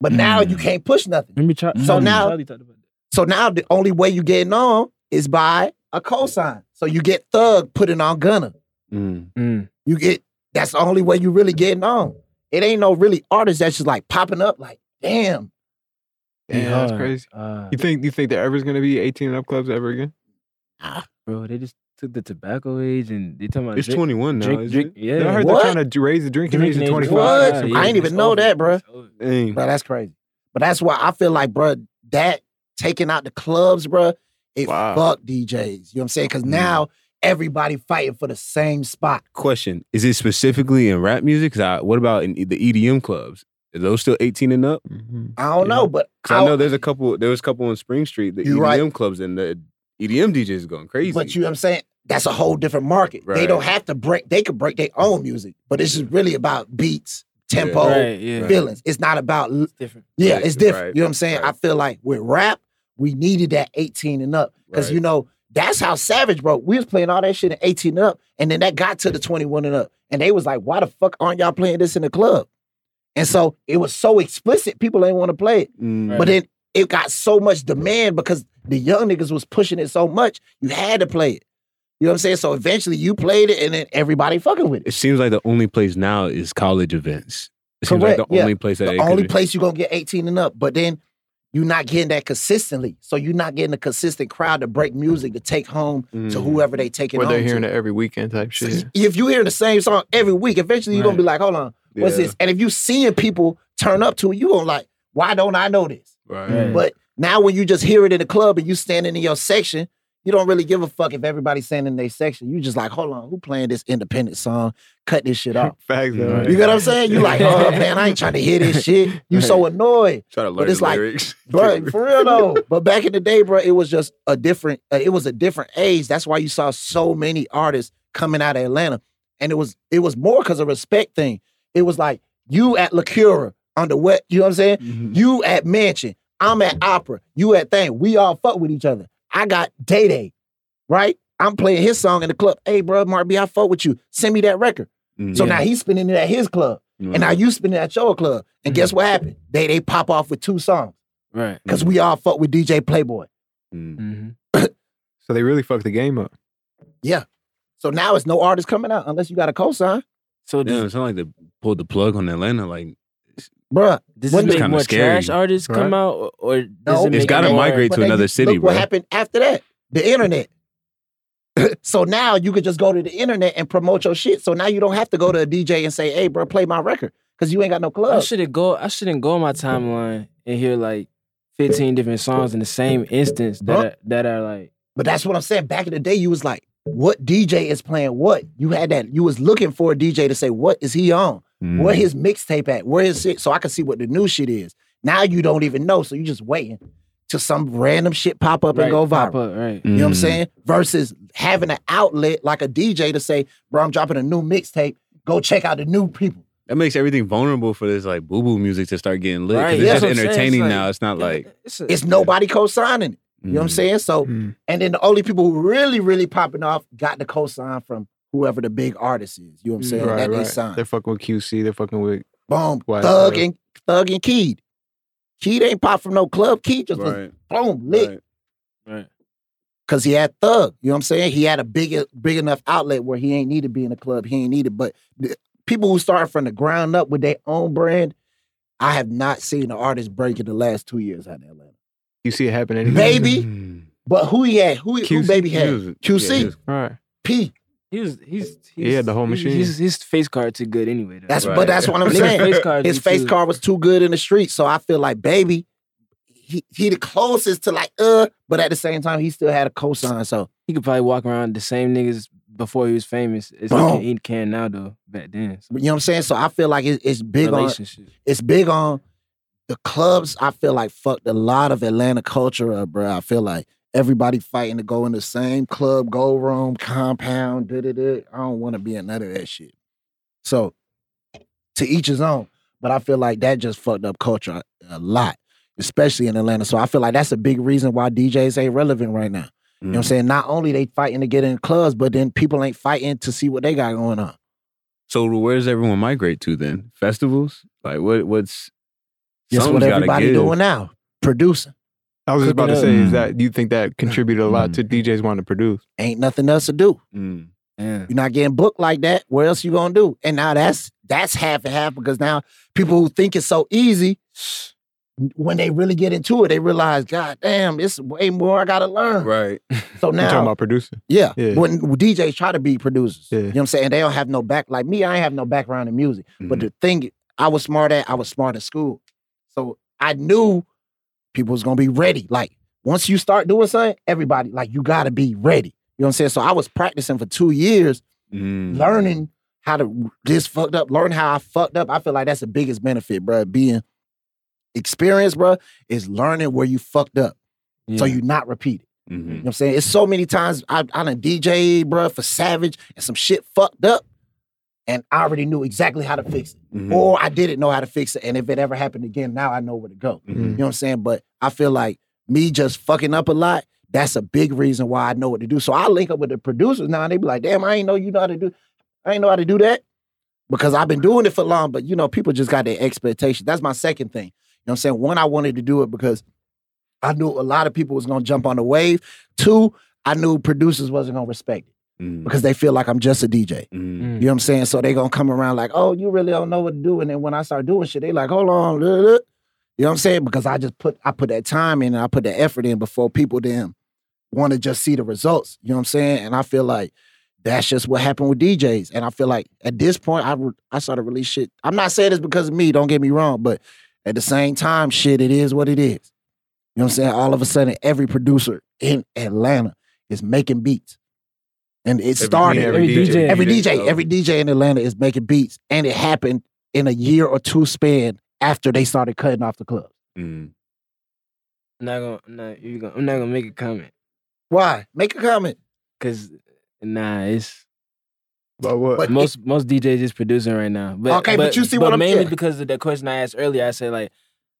But now you Mm. can't push nothing. Let me try. So Charlie- now- Charlie talked about that. So now the only way you getting on is by a cosign. So you get Thug putting on Gunna. Mm. Mm. You get that's the only way you really getting on. It ain't no really artist that's just like popping up like, damn. Damn, that's Uh, crazy. Uh, You think you think there ever's gonna be 18 and up clubs ever again? bro, they just took the tobacco age and they talking about It's drink, 21 now, drink, isn't drink, it? yeah. I heard What? they're trying to raise the drinking age to Drinking 25. What? Some I crazy- ain't even know over. that, bruh. It's. Dang. Bro, that's crazy. But that's why I feel like, bro, that taking out the clubs, bro, it Wow. fuck DJs. You know what I'm saying? Because Mm. now everybody fighting for the same spot. Question: Is it specifically in rap music? 'Cause I, what about in the EDM clubs? Are those still 18 and up? Mhm. I don't Yeah. know, but I know there's a couple. There was a couple on Spring Street, the You EDM right. clubs, and the EDM DJs is going crazy. But you know what I'm saying? That's a whole different market. They don't have to break, they could break their own music, but it's just really about beats, tempo, Right, yeah. Feelings. It's not about It's different. Yeah, Right, it's different. right, you know what I'm saying? I feel like with rap, we needed that 18 and up. Because Right. you know, that's how Savage broke. We was playing all that shit at 18 up, and then that got to the 21 and up. And they was like, why the fuck aren't y'all playing this in the club? And so it was so explicit, people ain't want to play it. Mm. But then it got so much demand because the young niggas was pushing it so much, you had to play it. You know what I'm saying? So eventually you played it and then everybody fucking with it. it seems like the only place now is college events. It seems Correct, like the yeah. only place that the only place you're gonna get 18 and up. But then you're not getting that consistently. So you're not getting a consistent crowd to break music to take home to Mm. whoever they take it Where home they're hearing to. it every weekend type So shit. if you hear the same song every week, eventually you're gonna be like, hold on, what's Yeah. this? And if you seeing people turn up to it, you're gonna like, why don't I know this? Right. Right. But now when you just hear it in the club and you standing in your section, you don't really give a fuck if everybody's standing in their section. You just like, hold on, who playing this independent song? Cut this shit off. [laughs] Facts though. Right. You get what I'm saying? You like, oh man, I ain't trying to hear this shit. [laughs] You so annoyed. Try to learn But it's like, lyrics. [laughs] bro. For real though. But back in the day, bro, it was just a different. Uh, it was a different age. That's why you saw so many artists coming out of Atlanta, and it was it was more because of respect thing. It was like you at La Cura on the wet. You know what I'm saying? Mhm. You at Mansion. I'm at Opera. You at Thing. We all fuck with each other. I got Day Day, right? I'm playing his song in the club. Hey, bro, Mark B, I fuck with you. Send me that record. So Mhm. now he's spinning it at his club. And now you spinning at your club. And guess what happened? They they pop off with two songs. Right. Because we all fuck with DJ Playboy. Mm. hmm [coughs] So they really fucked the game up. Yeah. So now it's no artist coming out unless you got a cosign. So Yeah, does, it's not like they pulled the plug on Atlanta. Like Bruh. does When this make kinda more scary, trash artists come out, or, or does No, it It's make gotta migrate to another city, look what bro. happened after that? The internet. [laughs] so now you could just go to the internet and promote your shit. So now you don't have to go to a DJ and say, hey, bro, play my record. Because you ain't got no club. I shouldn't go. I shouldn't go on my [laughs] timeline and hear like fifteen different songs in the same instance that Huh? are, that are like But that's what I'm saying. Back in the day, you was like, what DJ is playing what? You had that. You was looking for a DJ to say, what is he on? Mm. Where his mixtape at? Where his shit? So I can see what the new shit is. Now you don't even know. So you just waiting till some random shit pop up right, and go pop viral. up, right? You know what I'm Mm. saying? Versus having an outlet like a DJ to say, bro, I'm dropping a new mixtape. Go check out the new people. That makes everything vulnerable for this like boo boo music to start getting lit. Right, it's yeah, just that's what I'm saying. It's entertaining like- now. It's not like It's, a, It's nobody co-signing it. You know what I'm mm. saying? So, Mm. and then the only people who really, really popping off got the co-sign from whoever the big artist is. You know what I'm saying? Right, that they right. signed. They're fucking with QC. They're fucking with Boom. Why, Thug uh, and Thug and Keed. Keed ain't pop from no club. Keed just was boom lit right. right. because he had Thug. You know what I'm saying? He had a big big enough outlet where he ain't need to be in a club. He ain't need it. But the people who start from the ground up with their own brand, I have not seen an artist break in the last two years out of Atlanta. you see it happen anyway. Maybe. Mm. But who he had? Who, who baby had? He QC. yeah, was- Right. P. He was he's, he's He had the whole machine. His, his face card too good anyway. Though. That's Right. but that's what I'm His saying. face card, His face card was too good in the street. So I feel like baby, he he the closest to like uh, but at the same time he still had a cosign. So He could probably walk around the same niggas before he was famous as he Boom. can, he can now though. Back then, so you know what I'm saying. So I feel like it, it's big on relationship. it's big on the clubs. I feel like fucked a lot of Atlanta culture up, bro. I feel like everybody fighting to go in the same club, Gold Room, compound, da da da. I don't want to be in none of that shit. So to each his own. But I feel like that just fucked up culture a, lot, especially in Atlanta. So I feel like that's a big reason why DJs ain't relevant right now. You know what I'm Mm. saying? Not only they fighting to get in clubs, but then people ain't fighting to see what they got going on. So where does everyone migrate to then? Festivals? Like what? What's Just what everybody doing now. Producing. I was just about to say, up. is that you think that contributed a lot to DJs wanting to produce? Ain't nothing else to do. Mm. Yeah. You're not getting booked like that. What else you gonna do? And now that's that's half and half because now people who think it's so easy, when they really get into it, they realize, God damn, it's way more I gotta learn. Right. So [laughs] I'm talking now, about producing. yeah, Yeah. when DJs try to be producers, Yeah. you know what I'm saying? They don't have no back like me. I ain't have no background in music. But Mhm. the thing I was smart at, I was smart at school. So I knew people was gonna be ready. Like once you start doing something, everybody like you gotta be ready. You know what I'm saying? So I was practicing for two years Mm. learning how to this fucked up, learn how I fucked up. I feel like that's the biggest benefit, bro. Being experienced, bro, is learning where you fucked up so you not repeat it. Mhm. You know what I'm saying? It's so many times I, I done DJ, bro, for Savage and some shit fucked up. And I already knew exactly how to fix it. Mhm. Or I didn't know how to fix it. And if it ever happened again, now I know where to go. Mhm. You know what I'm saying? But I feel like me just fucking up a lot, that's a big reason why I know what to do. So I link up with the producers now and they be like, damn, I ain't know you know how to do I ain't know how to do that. Because I've been doing it for long, but you know, people just got their expectations. That's my second thing. You know what I'm saying? One, I wanted to do it because I knew a lot of people was gonna jump on the wave. Two, I knew producers wasn't gonna respect it Mhm. because they feel like I'm just a DJ. Mhm. Mm. You know what I'm saying? So they gonna come around like, oh, you really don't know what to do. And then when I start doing shit, they like, hold on. blah, [laughs] blah, blah. You know what I'm saying? Because I just put I put that time in and I put that effort in before people then want to just see the results. You know what I'm saying? And I feel like that's just what happened with DJs. And I feel like at this point, I re- I started to release shit. I'm not saying this because of me, don't get me wrong, but at the same time, shit, it is what it is. You know what I'm saying? All of a sudden, every producer in Atlanta is making beats. And it started. Every DJ. Every DJ, oh. every DJ in Atlanta is making beats, and it happened in a year or two span after they started cutting off the club. Mhm. I'm not gonna, I'm not, you gonna, I'm not gonna make a comment Why? Make a comment. because nah, it's But what? But- most most DJs is producing right now. But Okay, but you see what I'm- saying? mainly yeah. because of the question I asked earlier. I said like,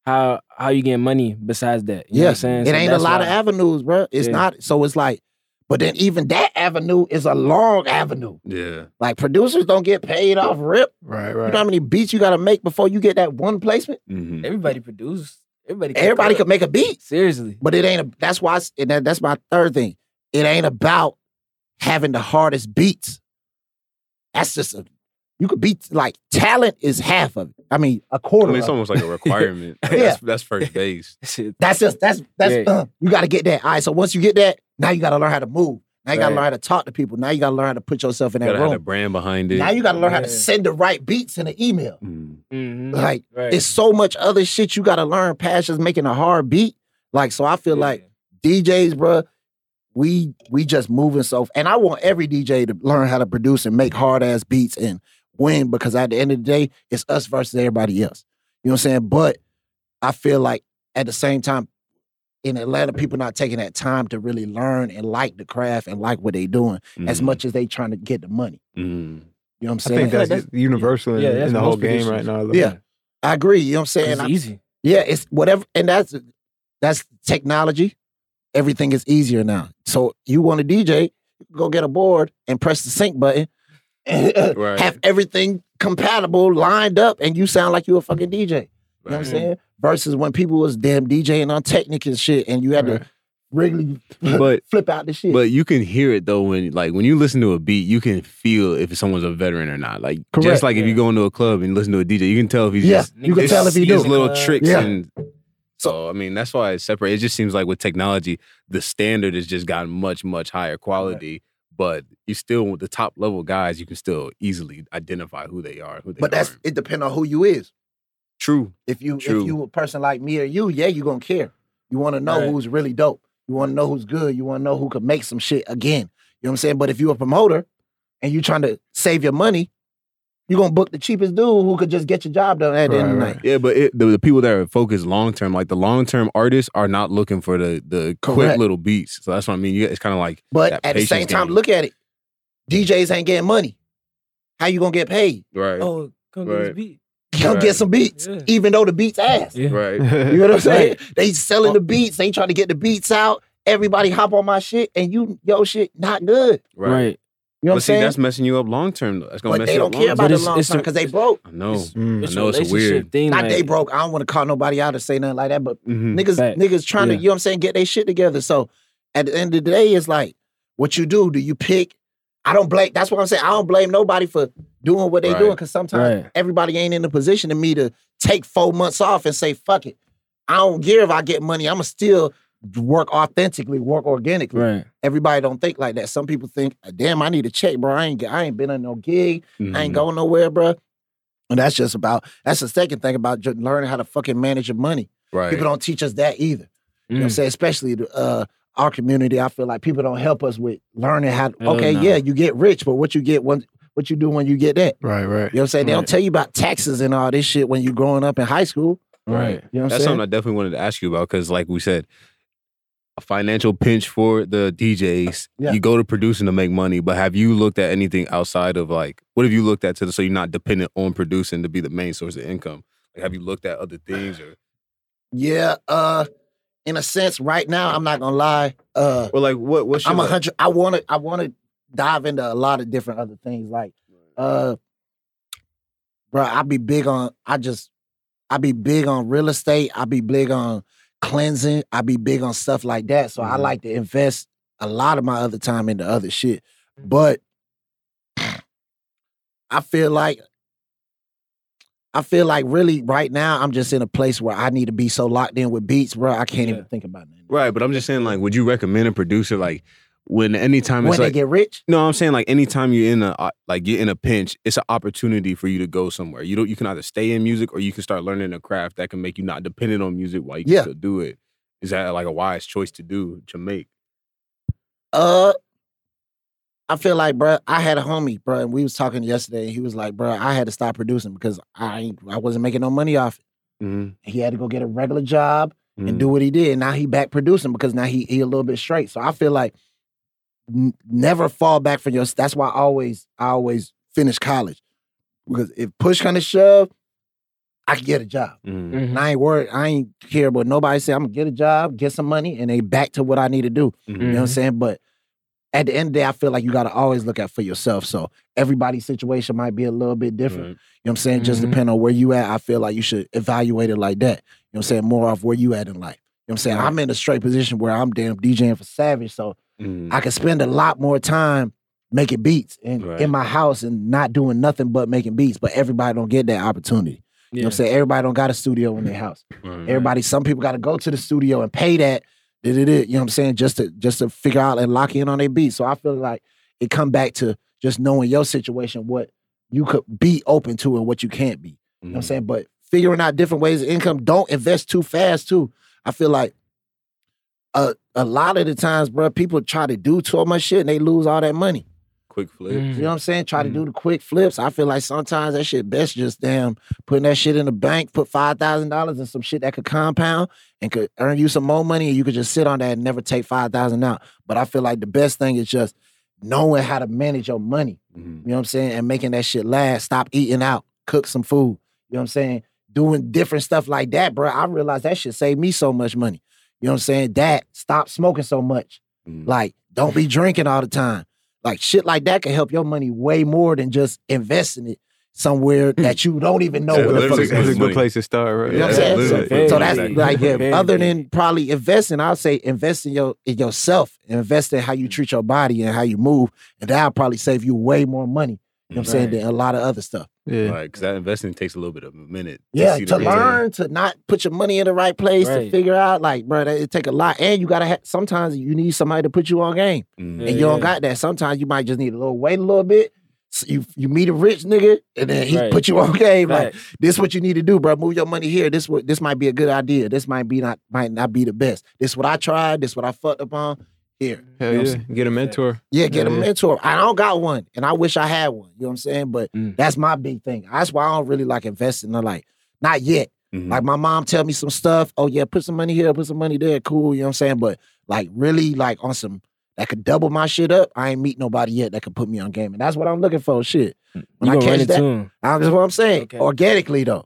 how how you getting money besides that? You know what I'm saying? it So ain't a that's lot of avenues, bro. It's Yeah. not. So it's like But then even that avenue is a long avenue. Yeah. Like producers don't get paid off rip. Right, right. You know how many beats you got to make before you get that one placement? hmm Everybody produce. Everybody. can Everybody cook. could make a beat, Seriously. but it ain't. A, that's why. it's- And that, that's my third thing. It ain't about having the hardest beats. That's just a. You could beat like talent is half of it. I mean, a I quarter. mean, it's of it. almost like a [laughs] requirement. Yeah. that's, that's first base. [laughs] That's just that's that's Yeah. uh, you got to get that. All right. So once you get that, now you got to learn how to move. Now you got to learn how to talk to people. Now you got to learn how to put yourself in that gotta have a room. brand behind it. Now you got to learn how to send the right beats in an email. Mm. Mhm. Like Right. it's so much other shit you got to learn Passions making a hard beat. Like so, I feel like DJs, bro, we we just moving so. And I want every DJ to learn how to produce and make hard ass beats and win because at the end of the day, it's us versus everybody else. You know what I'm saying? But I feel like at the same time, in Atlanta, people not taking that time to really learn and like the craft and like what they're doing as Mhm. much as they trying to get the money. Mhm. You know what I'm I saying? think that's, that's- universal in, yeah, that's in the whole game right producers. now. Yeah. I agree. You know what I'm saying? It's I- easy. Yeah, it's whatever, and that's that's technology. Everything is easier now. So you want a DJ, go get a board and press the sync button, and [laughs] Right. have everything compatible, lined up, and you sound like you're a fucking DJ. You know what I'm saying? Versus when people was damn DJing on Technic and shit, and you had Right. to really [laughs] But flip out the shit. But you can hear it though when like when you listen to a beat, you can feel if someone's a veteran or not. Like Correct. just like if you go into a club and listen to a DJ, you can tell if he's yeah, just you can tell if he his do. little tricks yeah. and so I mean that's why it's separate. It just seems like with technology, the standard has just gotten much much higher quality. But you still the top level guys, you can still easily identify who they are. Who they But that's aren't. it. Depends on who you is. True. If you True. if you a person like me or you, yeah, you're gonna care. You want to know Right. who's really dope. You want to know who's good. You want to know who could make some shit again. You know what I'm saying? But if you're a promoter and you're trying to save your money, you're gonna book the cheapest dude who could just get your job done at the end of the Right, night. Yeah, but it, the, the people that are focused long term, like the long term artists, are not looking for the the quick Correct. little beats. So that's what I mean. You, it's kind of like But That at the same patience time, game. look at it. DJs ain't getting money. How you gonna get paid? right, Oh, come get this beat. You gonna Right. get some beats, Yeah. even though the beats ass. Yeah. right. You [laughs] know what I'm saying? Right. They selling the beats. They trying to get the beats out. Everybody hop on my shit, and you yo shit not good. Right. Right. You know what I'm see, saying? that's messing you up long term. That's gonna but mess they don't up care long about But the long term because they broke. I know. It's- Mm. It's I know a it's a weird- thing. Not like, they broke. I don't want to call nobody out or say nothing like that, but Mhm. niggas, Fact. niggas trying to, you know what I'm saying, get their shit together. So at the end of the day, it's like, what you do, do you pick? I don't blame, that's what I'm saying. I don't blame nobody for doing what they Right. doing because sometimes Right. everybody ain't in the position of me to take four months off and say, fuck it. I don't care if I get money. I'ma still work authentically, work organically. Right. Everybody don't think like that. Some people think, damn, I need a check, bro. I ain't I ain't been on no gig. I ain't Mhm. going nowhere, bro. And that's just about that's the second thing about learning how to fucking manage your money. Right. People don't teach us that either. You know what I'm Mm. saying? Especially the, uh, our community. I feel like people don't help us with learning how to, Hell okay, no. yeah, you get rich, but what you get when what you do when you get that? Right, right. You know what I'm saying? They don't tell you about taxes and all this shit when you're growing up in high school. Right. You know what I'm That's saying? something I definitely wanted to ask you about because, like we said, a financial pinch for the DJs. Yeah. You go to producing to make money, but have you looked at anything outside of like what have you looked at to the, so you're not dependent on producing to be the main source of income? Like, have you looked at other things or yeah, uh, in a sense, right now, I'm not gonna lie. Uh or like what? What's your I'm a hundred. I want to. I want to dive into a lot of different other things. Like, uh, bro, I be big on. I just, I be big on real estate. I be big on cleansing. I be big on stuff like that. So I Mhm. like to invest a lot of my other time into other shit. But I feel like. I feel like really right now I'm just in a place where I need to be so locked in with beats, bro. I can't Yeah. even think about it. Right, but I'm just saying, like, would you recommend a producer like when anytime When it's they get rich, no, I'm saying like anytime you're in a uh, like you're in a pinch, it's an opportunity for you to go somewhere. You don't you can either stay in music or you can start learning a craft that can make you not dependent on music while you can Yeah. still do it. Is that like a wise choice to do to make? Uh, I feel like, bro, I had a homie, bro, and we was talking yesterday. And he was like, bro, I had to stop producing because I I wasn't making no money off it. Mm-hmm. He had to go get a regular job and do what he did. Now he back producing because now he he a little bit straight. So I feel like n- never fall back from your. That's why I always I always finish college because if push kind of shove, I can get a job. Mhm. Mhm. And I ain't worried. I ain't care about nobody say I'm gonna get a job, get some money, and they back to what I need to do. You know what I'm saying? But at the end of the day, I feel like you gotta always look out for yourself. So everybody's situation might be a little bit different. Right. You know what I'm saying? Just Mhm. depending on where you at, I feel like you should evaluate it like that. You know what I'm saying? More off where you at in life. You know what I'm saying? Right. I'm in a straight position where I'm damn DJing for Savage. So Mm. I can spend a lot more time making beats in, Right. in my house and not doing nothing but making beats. But everybody don't get that opportunity. You know what I'm saying? Everybody don't got a studio in their [laughs] house. Everybody, some people got to go to the studio and pay that. Da- da, You know what I'm saying? Just to just to figure out and lock in on their beat. So I feel like it come back to just knowing your situation, what you could be open to and what you can't be. You know what I'm Mm. saying? But figuring out different ways of income, don't invest too fast too. I feel like a a lot of the times, bro, people try to do so much shit and they lose all that money. Quick flip. Mm. You know what I'm saying? Try to do the quick flips. I feel like sometimes that shit best just damn putting that shit in the bank, put five thousand dollars in some shit that could compound and could earn you some more money, and you could just sit on that and never take five thousand out. But I feel like the best thing is just knowing how to manage your money. Mhm. You know what I'm saying? And making that shit last. Stop eating out. Cook some food. You know what I'm saying? Doing different stuff like that, bro. I realized that shit saved me so much money. You know what I'm saying? That stop smoking so much. Mhm. Like, don't be drinking all the time. Like shit like that can help your money way more than just investing it somewhere hmm. that you don't even know Yeah, where the fuck it's That's a good place to start, right? You know what I'm Yeah, saying? So, so that's Exactly. like yeah, other than probably investing, I'll say invest in your in yourself, invest in how you treat your body and how you move, and that'll probably save you way more money. You know what I'm saying Right. than a lot of other stuff. Yeah. Right, because that investing takes a little bit of a minute. Yeah, see the to return. learn to not put your money in the right place to figure out like, bro, that it take a lot, and you gotta have. Sometimes you need somebody to put you on game, Mm. Yeah, and you don't yeah. got that. Sometimes you might just need a little wait a little bit. So you you meet a rich nigga, and then he Right. put you on game. Like Facts. this, what you need to do, bro. Move your money here. This what this might be a good idea. This might be not might not be the best. This what I tried. This what I fucked up on. Here, Hell You know yeah. Get a mentor. yeah, get a Yeah. mentor. I don't got one, and I wish I had one. You know what I'm saying? But Mm. that's my big thing. That's why I don't really like investing. in like not yet. Mhm. Like my mom tell me some stuff. Oh yeah, put some money here, put some money there. Cool. You know what I'm saying? But like really, like on some that could double my shit up. I ain't meet nobody yet that could put me on game, and that's what I'm looking for. Shit. When You I gonna run catch that, him. that's what I'm saying. Okay. Organically though.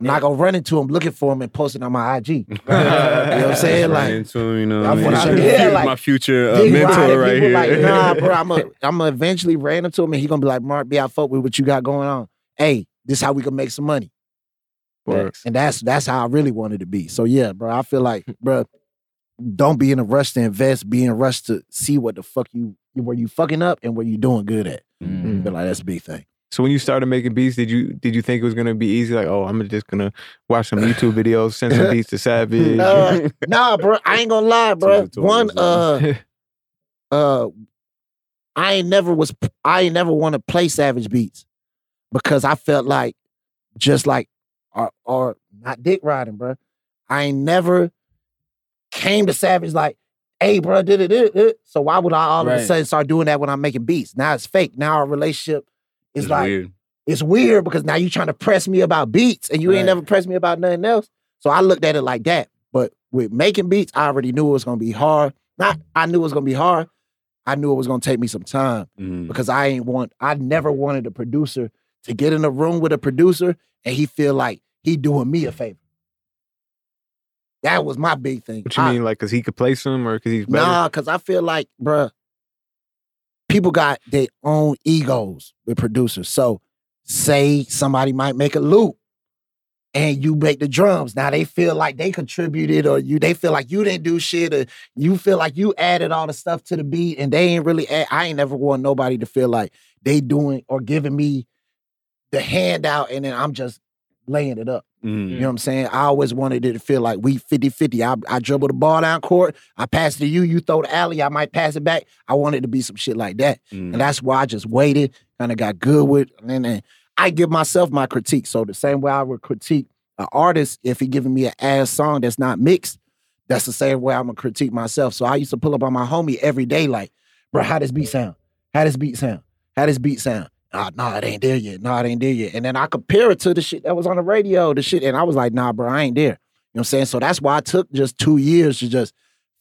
I'm not gonna run into him looking for him and post it on my IG. [laughs] you know what I'm [laughs] saying? Like, into him, you know, I'm what I gonna mean? show you, yeah, my future uh, [laughs] mentor riding right here. Like, nah, bro, I'm a, I'm gonna eventually ran into him and he gonna be like, Mark, be I fuck with what you got going on. Hey, this is how we can make some money. Word. And that's that's how I really wanted to be. So yeah, bro, I feel like, bro, don't be in a rush to invest. Be in a rush to see what the fuck you where you fucking up and where you doing good at. Mm. I feel like that's a big thing. So when you started making beats, did you did you think it was gonna be easy? Like, oh, I'm just gonna watch some YouTube videos, send some beats to [laughs] Savage. Uh, [laughs] nah, bro, I ain't gonna lie, bro. One, uh, [laughs] uh, I ain't never was I ain't never want to play Savage beats because I felt like just like or or not dick riding, bro. I ain't never came to Savage like, hey, bro, did it. So why would I all of a sudden start doing that when I'm making beats? Now it's fake. Now our relationship is It's like weird. it's weird because now you trying to press me about beats and you Right. ain't never pressed me about nothing else. So I looked at it like that. But with making beats, I already knew it was gonna be hard. Not I knew it was gonna be hard. I knew it was gonna take me some time Mm. because I ain't want I never wanted a producer to get in a room with a producer and he feel like he doing me a favor. That was my big thing. what you I- mean, like, cause he could play some or cause he's better? Nah, because I feel like, bruh, people got their own egos with producers. So, say somebody might make a loop and you make the drums. Now they feel like they contributed, or you they feel like you didn't do shit, or you feel like you added all the stuff to the beat, and they ain't really. Add, I ain't never want nobody to feel like they doing or giving me the handout, and then I'm just laying it up. Mm. You know what I'm saying? I always wanted it to feel like we 50 50. I, I dribble the ball down court, I pass it to you, you throw the alley, I might pass it back. I wanted to be some shit like that. Mm. And that's why I just waited, kind of got good with and then I give myself my critique. So the same way I would critique an artist if he giving me an ass song that's not mixed, that's the same way I'm gonna critique myself. So I used to pull up on my homie every day, like, bro, how this beat sound? How this beat sound? How this beat sound? Nah, nah, it ain't there yet. Nah, it ain't there yet. And then I compare it to the shit that was on the radio, the shit, and I was like, nah, bro, I ain't there. You know what I'm saying? So that's why I took just two years to just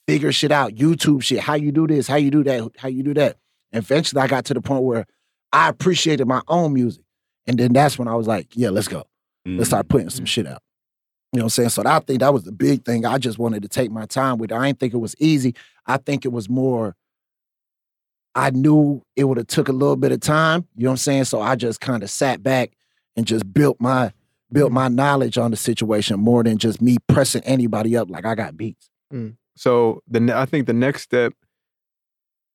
figure shit out, YouTube shit, how you do this, how you do that, how you do that. And eventually I got to the point where I appreciated my own music. And then that's when I was like, yeah, let's go. Mm. Let's start putting some shit out. You know what I'm saying? So I think that was the big thing. I just wanted to take my time with it. I didn't think it was easy. I think it was more, I knew it would have took a little bit of time. You know what I'm saying? So I just kind of sat back and just built my built my knowledge on the situation more than just me pressing anybody up like I got beats. So the I think the next step,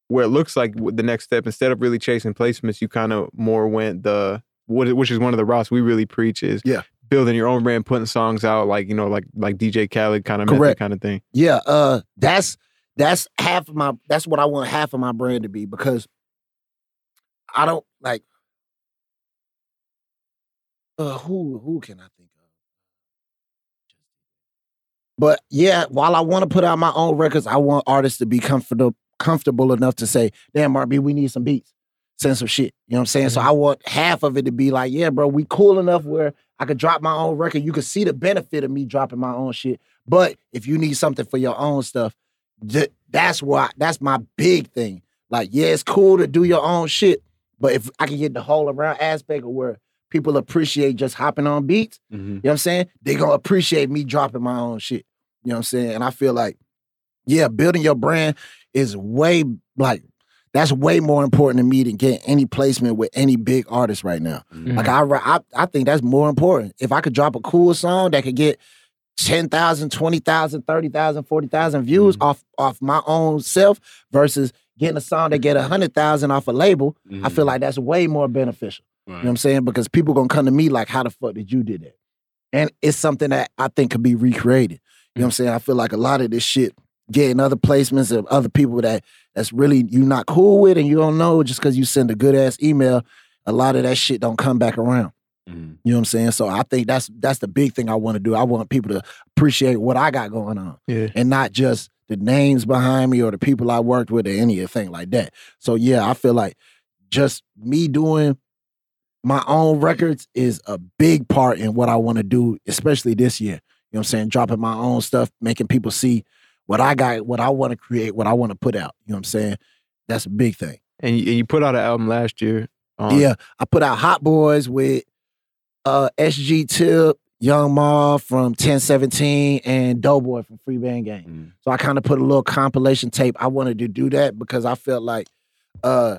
where it looks like the next step, instead of really chasing placements, you kind of more went the what, which is one of the routes we really preach is Yeah. building your own brand, putting songs out like you know like like DJ Khaled kind of method kind of thing. Yeah, uh that's that's half of my that's what I want half of my brand to be because I don't like uh who who can I think of? But yeah, while I want to put out my own records, I want artists to be comfortable comfortable enough to say, damn RB, we need some beats. Send some shit. You know what I'm saying? So I want half of it to be like, yeah, bro, we cool enough where I could drop my own record. You could see the benefit of me dropping my own shit. But if you need something for your own stuff, that's why that's my big thing. Like, yeah, it's cool to do your own shit, but if I can get the whole around aspect of where people appreciate just hopping on beats, Mhm. you know what I'm saying? They gonna appreciate me dropping my own shit. You know what I'm saying? And I feel like, yeah, building your brand is way like that's way more important to me than getting any placement with any big artist right now. Mhm. Like I, I, I think that's more important. If I could drop a cool song that could get 10,000, 20,000, 30,000, 40,000 views Mhm. off off my own self versus getting a song that get 100,000 off a label, I feel Mhm. like that's way more beneficial. You know what I'm saying? Because people gonna come to me like, how the fuck did you do that? And it's something that I think could be recreated. You know what I'm saying? I feel like a lot of this shit getting other placements of other people that that's really you not cool with and you don't know just because you send a good ass email, a lot of that shit don't come back around. Mhm. You know what I'm saying? So I think that's that's the big thing I want to do. I want people to appreciate what I got going on Yeah. and not just the names behind me or the people I worked with or anything like that. So yeah, I feel like just me doing my own records is a big part in what I want to do, especially this year. You know what I'm saying? Dropping my own stuff, making people see what I got, what I want to create, what I want to put out. You know what I'm saying? That's a big thing. And you, and you put out an album last year. Yeah, I put out Hot Boys with uh SG Tip, Young Ma from 1017, and Doughboy from Free Band Gang. Mhm. So I kind of put a little compilation tape. I wanted to do that because I felt like uh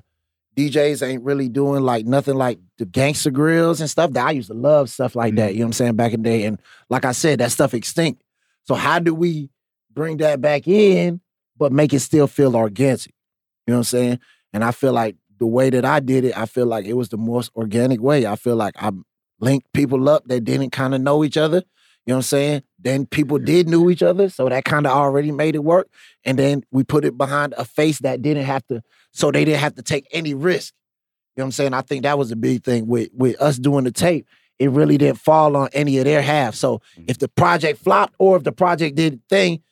DJs ain't really doing like nothing like the Gangsta Grillz and stuff that I used to love stuff like that. You know what I'm saying? Back in the day. And like I said, that stuff extinct. So how do we bring that back in, but make it still feel organic? You know what I'm saying? And I feel like the way that I did it, I feel like it was the most organic way. I feel like I linked people up that didn't kind of know each other. You know what I'm saying? Then people did knew each other, so that kind of already made it work. And then we put it behind a face that didn't have to, so they didn't have to take any risk. You know what I'm saying? I think that was a big thing with with us doing the tape. It really didn't fall on any of their half. So mm-hmm. if the project flopped or if the project did thing,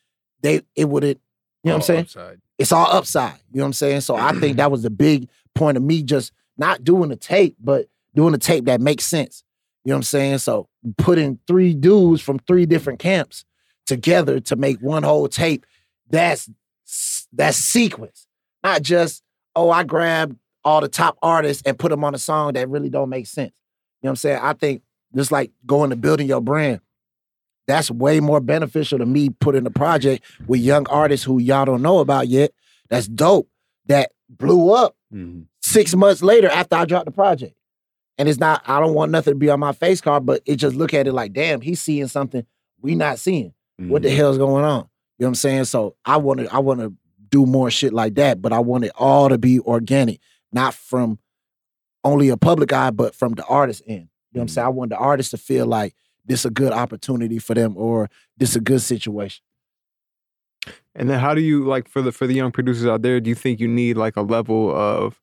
they it wouldn't. You know what I'm saying? upside. it's all upside. You know what I'm saying? So I think [clears throat] that was the big point of me just not doing the tape, but doing the tape that makes sense. You know what I'm saying? So putting three dudes from three different camps together to make one whole tape, that's that's sequence. Not just, oh, I grabbed all the top artists and put them on a song that really don't make sense. You know what I'm saying? I think just like going to building your brand, that's way more beneficial to me putting a project with young artists who y'all don't know about yet. That's dope. That blew up Mhm. six months later after I dropped the project. And it's not, I don't want nothing to be on my face card, but it just look at it like, damn, he's seeing something we not seeing. What the Mhm. hell's going on? You know what I'm saying? So I want to, I want to do more shit like that, but I want it all to be organic, not from only a public eye, but from the artist end. You know what I'm saying? I want the artist to feel like this a good opportunity for them or this a good situation. And then how do you like for the for the young producers out there, do you think you need like a level of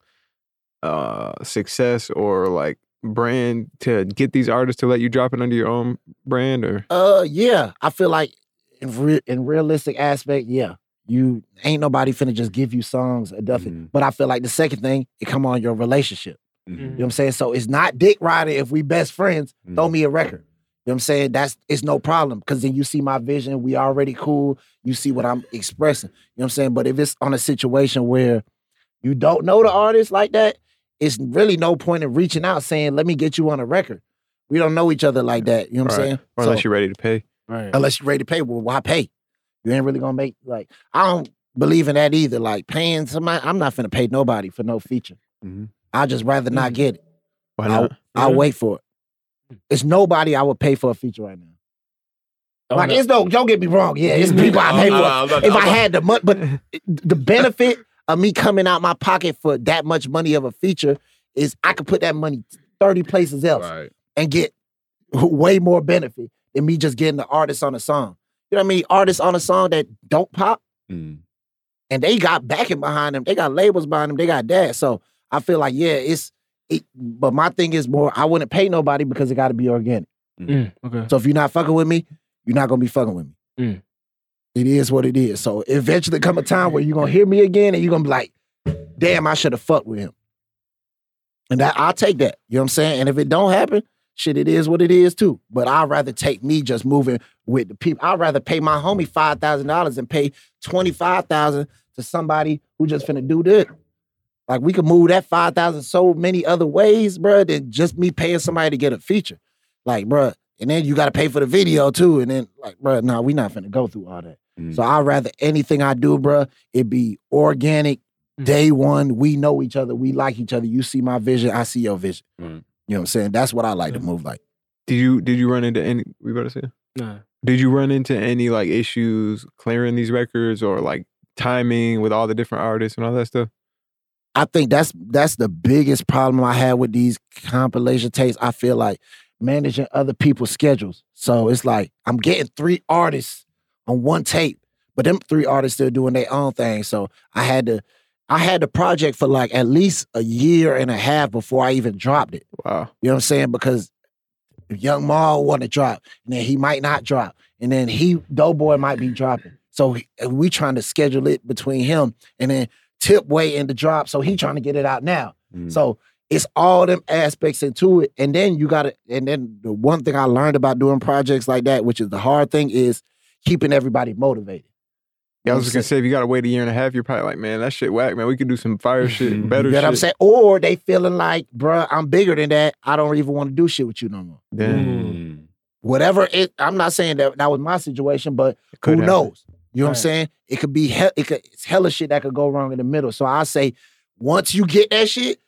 uh success or like brand to get these artists to let you drop it under your own brand or Uh, yeah, I feel like in re- in realistic aspect, yeah, you ain't nobody finna just give you songs or nothing. Mhm. But I feel like the second thing, it come on your relationship. Mhm. You know what I'm saying? So it's not dick riding if we best friends. Throw Mhm. me a record. You know what I'm saying? That's it's no problem because then you see my vision. We already cool. You see what I'm expressing. You know what I'm saying? But if it's on a situation where you don't know the artist like that, it's really no point in reaching out saying, "Let me get you on a record." We don't know each other like that. You know what I'm saying? or So- unless you're ready to pay? Right. unless you're ready to pay. Well, why pay? You ain't really gonna make like I don't believe in that either. Like paying somebody, I'm not gonna pay nobody for no feature. Mhm. I just rather not get it. Why I'll, not? I'll Yeah. wait for it. It's nobody I would pay for a feature right now. Oh, like no. it's no, don't get me wrong. Yeah, it's [laughs] people I pay I'm for. not- I'm not- if I'm I had the money, but [laughs] the benefit of me coming out my pocket for that much money of a feature is I could put that money 30 places else Right. and get [laughs] way more benefit than me just getting the artist on a song. You know what I mean? Artists on a song that don't pop Mm. and they got backing behind them. They got labels behind them. They got that. So I feel like, yeah, it's it, but my thing is more I wouldn't pay nobody because it gotta be organic. Mm, okay. So if you're not fucking with me, you're not gonna be fucking with me. It is what it is. So eventually come a time where you're gonna hear me again and you're gonna be like, damn, I should have fucked with him. And that I'll take that. You know what I'm saying? And if it don't happen, shit, it is what it is too. But I'd rather take me just moving with the people. I'd rather pay my homie five thousand dollars and pay twenty five thousand to somebody who just finna do this. Like we could move that five thousand so many other ways, bruh, than just me paying somebody to get a feature. Like, bruh, and then you gotta pay for the video too. And then like, bruh, nah, we not finna go through all that. Mm. So I'd rather anything I do, bruh, it be organic. Mm. Day one, we know each other, we like each other. You see my vision, I see your vision. Right. You know what I'm saying? That's what I like to move like. Did you did you run into any? We about to say? Nah. Did you run into any like issues clearing these records or like timing with all the different artists and all that stuff? I think that's that's the biggest problem I had with these compilation tapes. I feel like managing other people's schedules. So it's like I'm getting three artists on one tape, but them three artists still doing their own thing. So I had to I had the project for like at least a year and a half before I even dropped it. Wow. You know what I'm saying? Because Young Maul want to drop, and then he might not drop, and then he Doughboy might be dropping. So he- we trying to schedule it between him, and then Tip waiting to drop, so he trying to get it out now. Mm. So it's all them aspects into it, and then you got to. And then the one thing I learned about doing projects like that, which is the hard thing, is keeping everybody motivated. Yeah, I You was know just gonna say if you gotta wait a year and a half, you're probably like, man, that shit whack, man. We could do some fire [laughs] shit, better You know shit. what I'm saying? Or they feeling like, bruh, I'm bigger than that. I don't even want to do shit with you no more. Damn. Mm. Whatever it, I'm not saying that that was my situation, but who happen. knows? You know what I'm saying? It could be hell, it could it's hella shit that could go wrong in the middle. So I say, once you get that shit,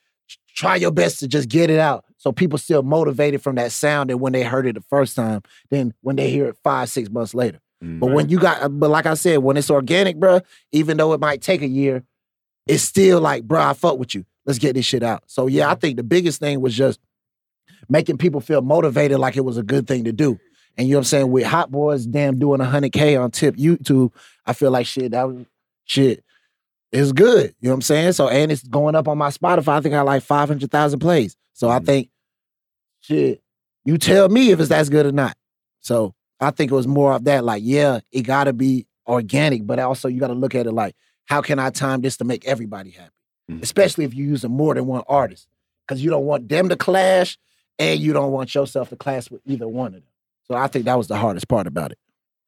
try your best to just get it out. So people still motivated from that sound and when they heard it the first time, then when they hear it five, six months later. Mm. But when you got, but like I said, when it's organic, bro, even though it might take a year, it's still like, bro, I fuck with you. Let's get this shit out. So yeah, I think the biggest thing was just making people feel motivated like it was a good thing to do. And you know what I'm saying? With Hot Boys, damn, doing 100K on tip YouTube, I feel like shit, that was shit. It's good. You know what I'm saying? So, and it's going up on my Spotify. I think I like 500,000 plays. So I Mhm. think, shit, you tell me if it's that's good or not. So I think it was more of that, like, yeah, it gotta be organic, but also you gotta look at it like, how can I time this to make everybody happy? Mhm. Especially if you're using more than one artist. Because you don't want them to clash and you don't want yourself to clash with either one of them. So I think that was the hardest part about it.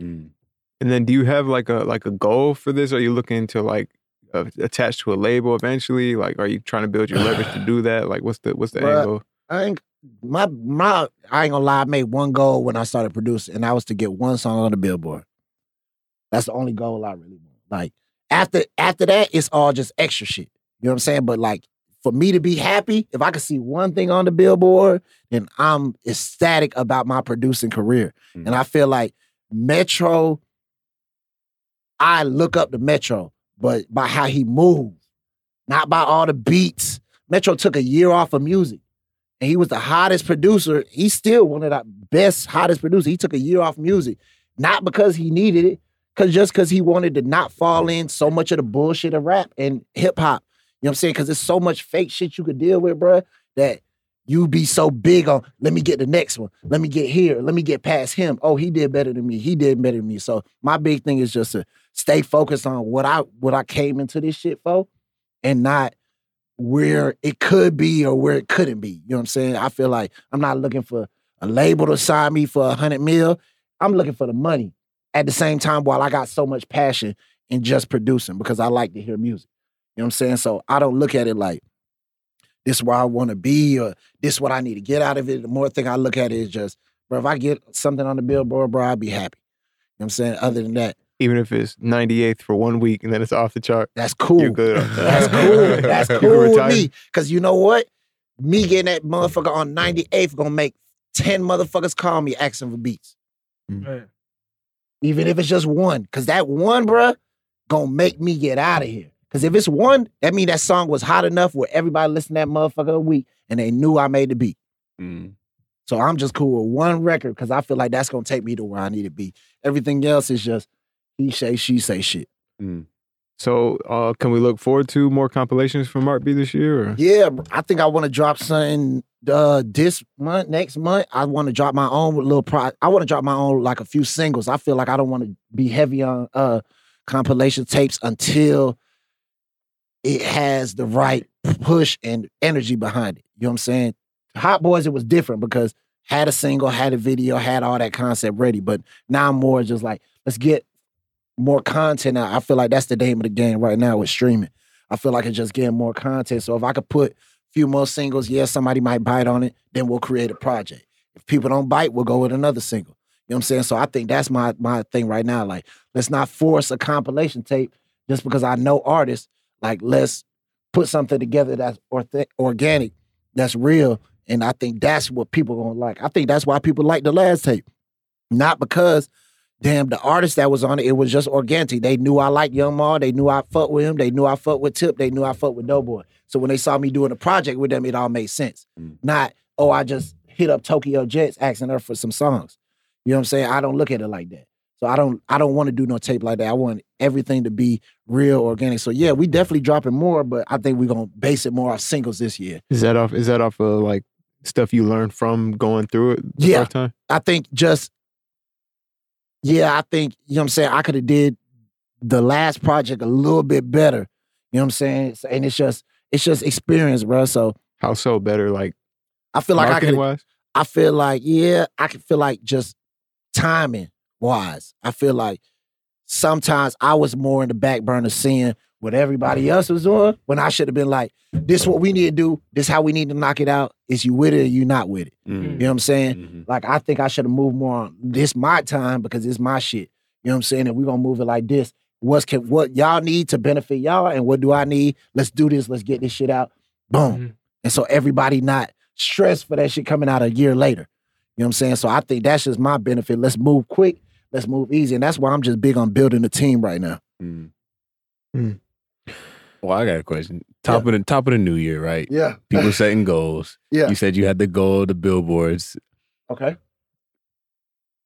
Mm. And then do you have like a like a goal for this? Are you looking to like uh, attach to a label eventually? Like, are you trying to build your leverage to [sighs] do that? Like, what's the what's the Bruh. angle? I ain't my my I ain't gonna lie, I made one goal when I started producing, and that was to get one song on the billboard. That's the only goal I really want. Like after after that, it's all just extra shit. You know what I'm saying? But like for me to be happy, if I could see one thing on the billboard, then I'm ecstatic about my producing career. Mhm. And I feel like Metro, I look up to Metro, but by how he moves, not by all the beats. Metro took a year off of music and he was the hottest producer. He's still one of the best, hottest producers. He took a year off music, not because he needed it, because just because he wanted to not fall in so much of the bullshit of rap and hip hop. You know what I'm saying? Because there's so much fake shit you could deal with, bruh, that you be so big on, let me get the next one. Let me get here. Let me get past him. Oh, he did better than me. He did better than me. So my big thing is just to stay focused on what I what I came into this shit for and not where it could be or where it couldn't be. You know what I'm saying? I feel like I'm not looking for a label to sign me for a hundred mil. I'm looking for the money at the same time while I got so much passion in just producing because I like to hear music. You know what I'm saying? So I don't look at it like this is where I want to be or this is what I need to get out of it. The more thing I look at it is just, bro, if I get something on the billboard, bro, I'll be happy. You know what I'm saying? Other than that, even if it's 98th for one week and then it's off the chart. That's cool. You're good. That's cool. [laughs] That's cool with me. Cause you know what? Me getting that motherfucker on 98th gonna make 10 motherfuckers call me asking for beats. Right. Even if it's just one. Cause that one, bruh, gonna make me get out of here. Cause if it's one, that mean that song was hot enough where everybody listened to that motherfucker a week and they knew I made the beat. Mm. So I'm just cool with one record because I feel like that's gonna take me to where I need to be. Everything else is just he say, she say shit. Mm. So, uh, can we look forward to more compilations from Marc B this year? Or? Yeah, I think I want to drop something uh this month, next month. I want to drop my own little pro. I want to drop my own like a few singles. I feel like I don't want to be heavy on uh compilation tapes until it has the right push and energy behind it. You know what I'm saying? Hot Boys, it was different because had a single, had a video, had all that concept ready. But now I'm more just like, let's get more content. I feel like that's the name of the game right now with streaming. I feel like it's just getting more content. So if I could put a few more singles, yeah, somebody might bite on it, then we'll create a project. If people don't bite, we'll go with another single. You know what I'm saying? So I think that's my my thing right now. Like, let's not force a compilation tape just because I know artists. Like, let's put something together that's orth- organic, that's real. And I think that's what people gonna like. I think that's why people like the last tape. Not because, damn, the artist that was on it, it was just organic. They knew I liked Young Ma. They knew I fucked with him. They knew I fucked with Tip. They knew I fucked with Doughboy. So when they saw me doing a project with them, it all made sense. Mm. Not, oh, I just hit up Tokyo Jetz asking her for some songs. You know what I'm saying? I don't look at it like that. So I don't I don't want to do no tape like that. I want everything to be real organic. So yeah, we definitely dropping more, but I think we're gonna base it more off singles this year. Is that off? Is that off of like stuff you learned from going through it? The Yeah. first time? I think just yeah, I think, you know what I'm saying, I could have did the last project a little bit better. You know what I'm saying? And it's just it's just experience, bro. So How so better? Like, I feel like I could wise? I feel like, yeah, I can feel like just timing wise. I feel like sometimes I was more in the back burner seeing what everybody else was doing when I should have been like, this what we need to do, this how we need to knock it out. Is you with it or you not with it? Mm. You know what I'm saying? Mhm. Like I think I should have moved more on this my time because it's my shit. You know what I'm saying? And we're gonna move it like this. What's can what y'all need to benefit y'all and what do I need? Let's do this. Let's get this shit out. Boom. Mhm. And so everybody not stressed for that shit coming out a year later. You know what I'm saying? So I think that's just my benefit. Let's move quick. Let's move easy. And that's why I'm just big on building a team right now. Mm. Well, I got a question. Top of the top of the new year, right? Yeah. People [laughs] setting goals. Yeah. You said you had the goal, the billboards. Okay.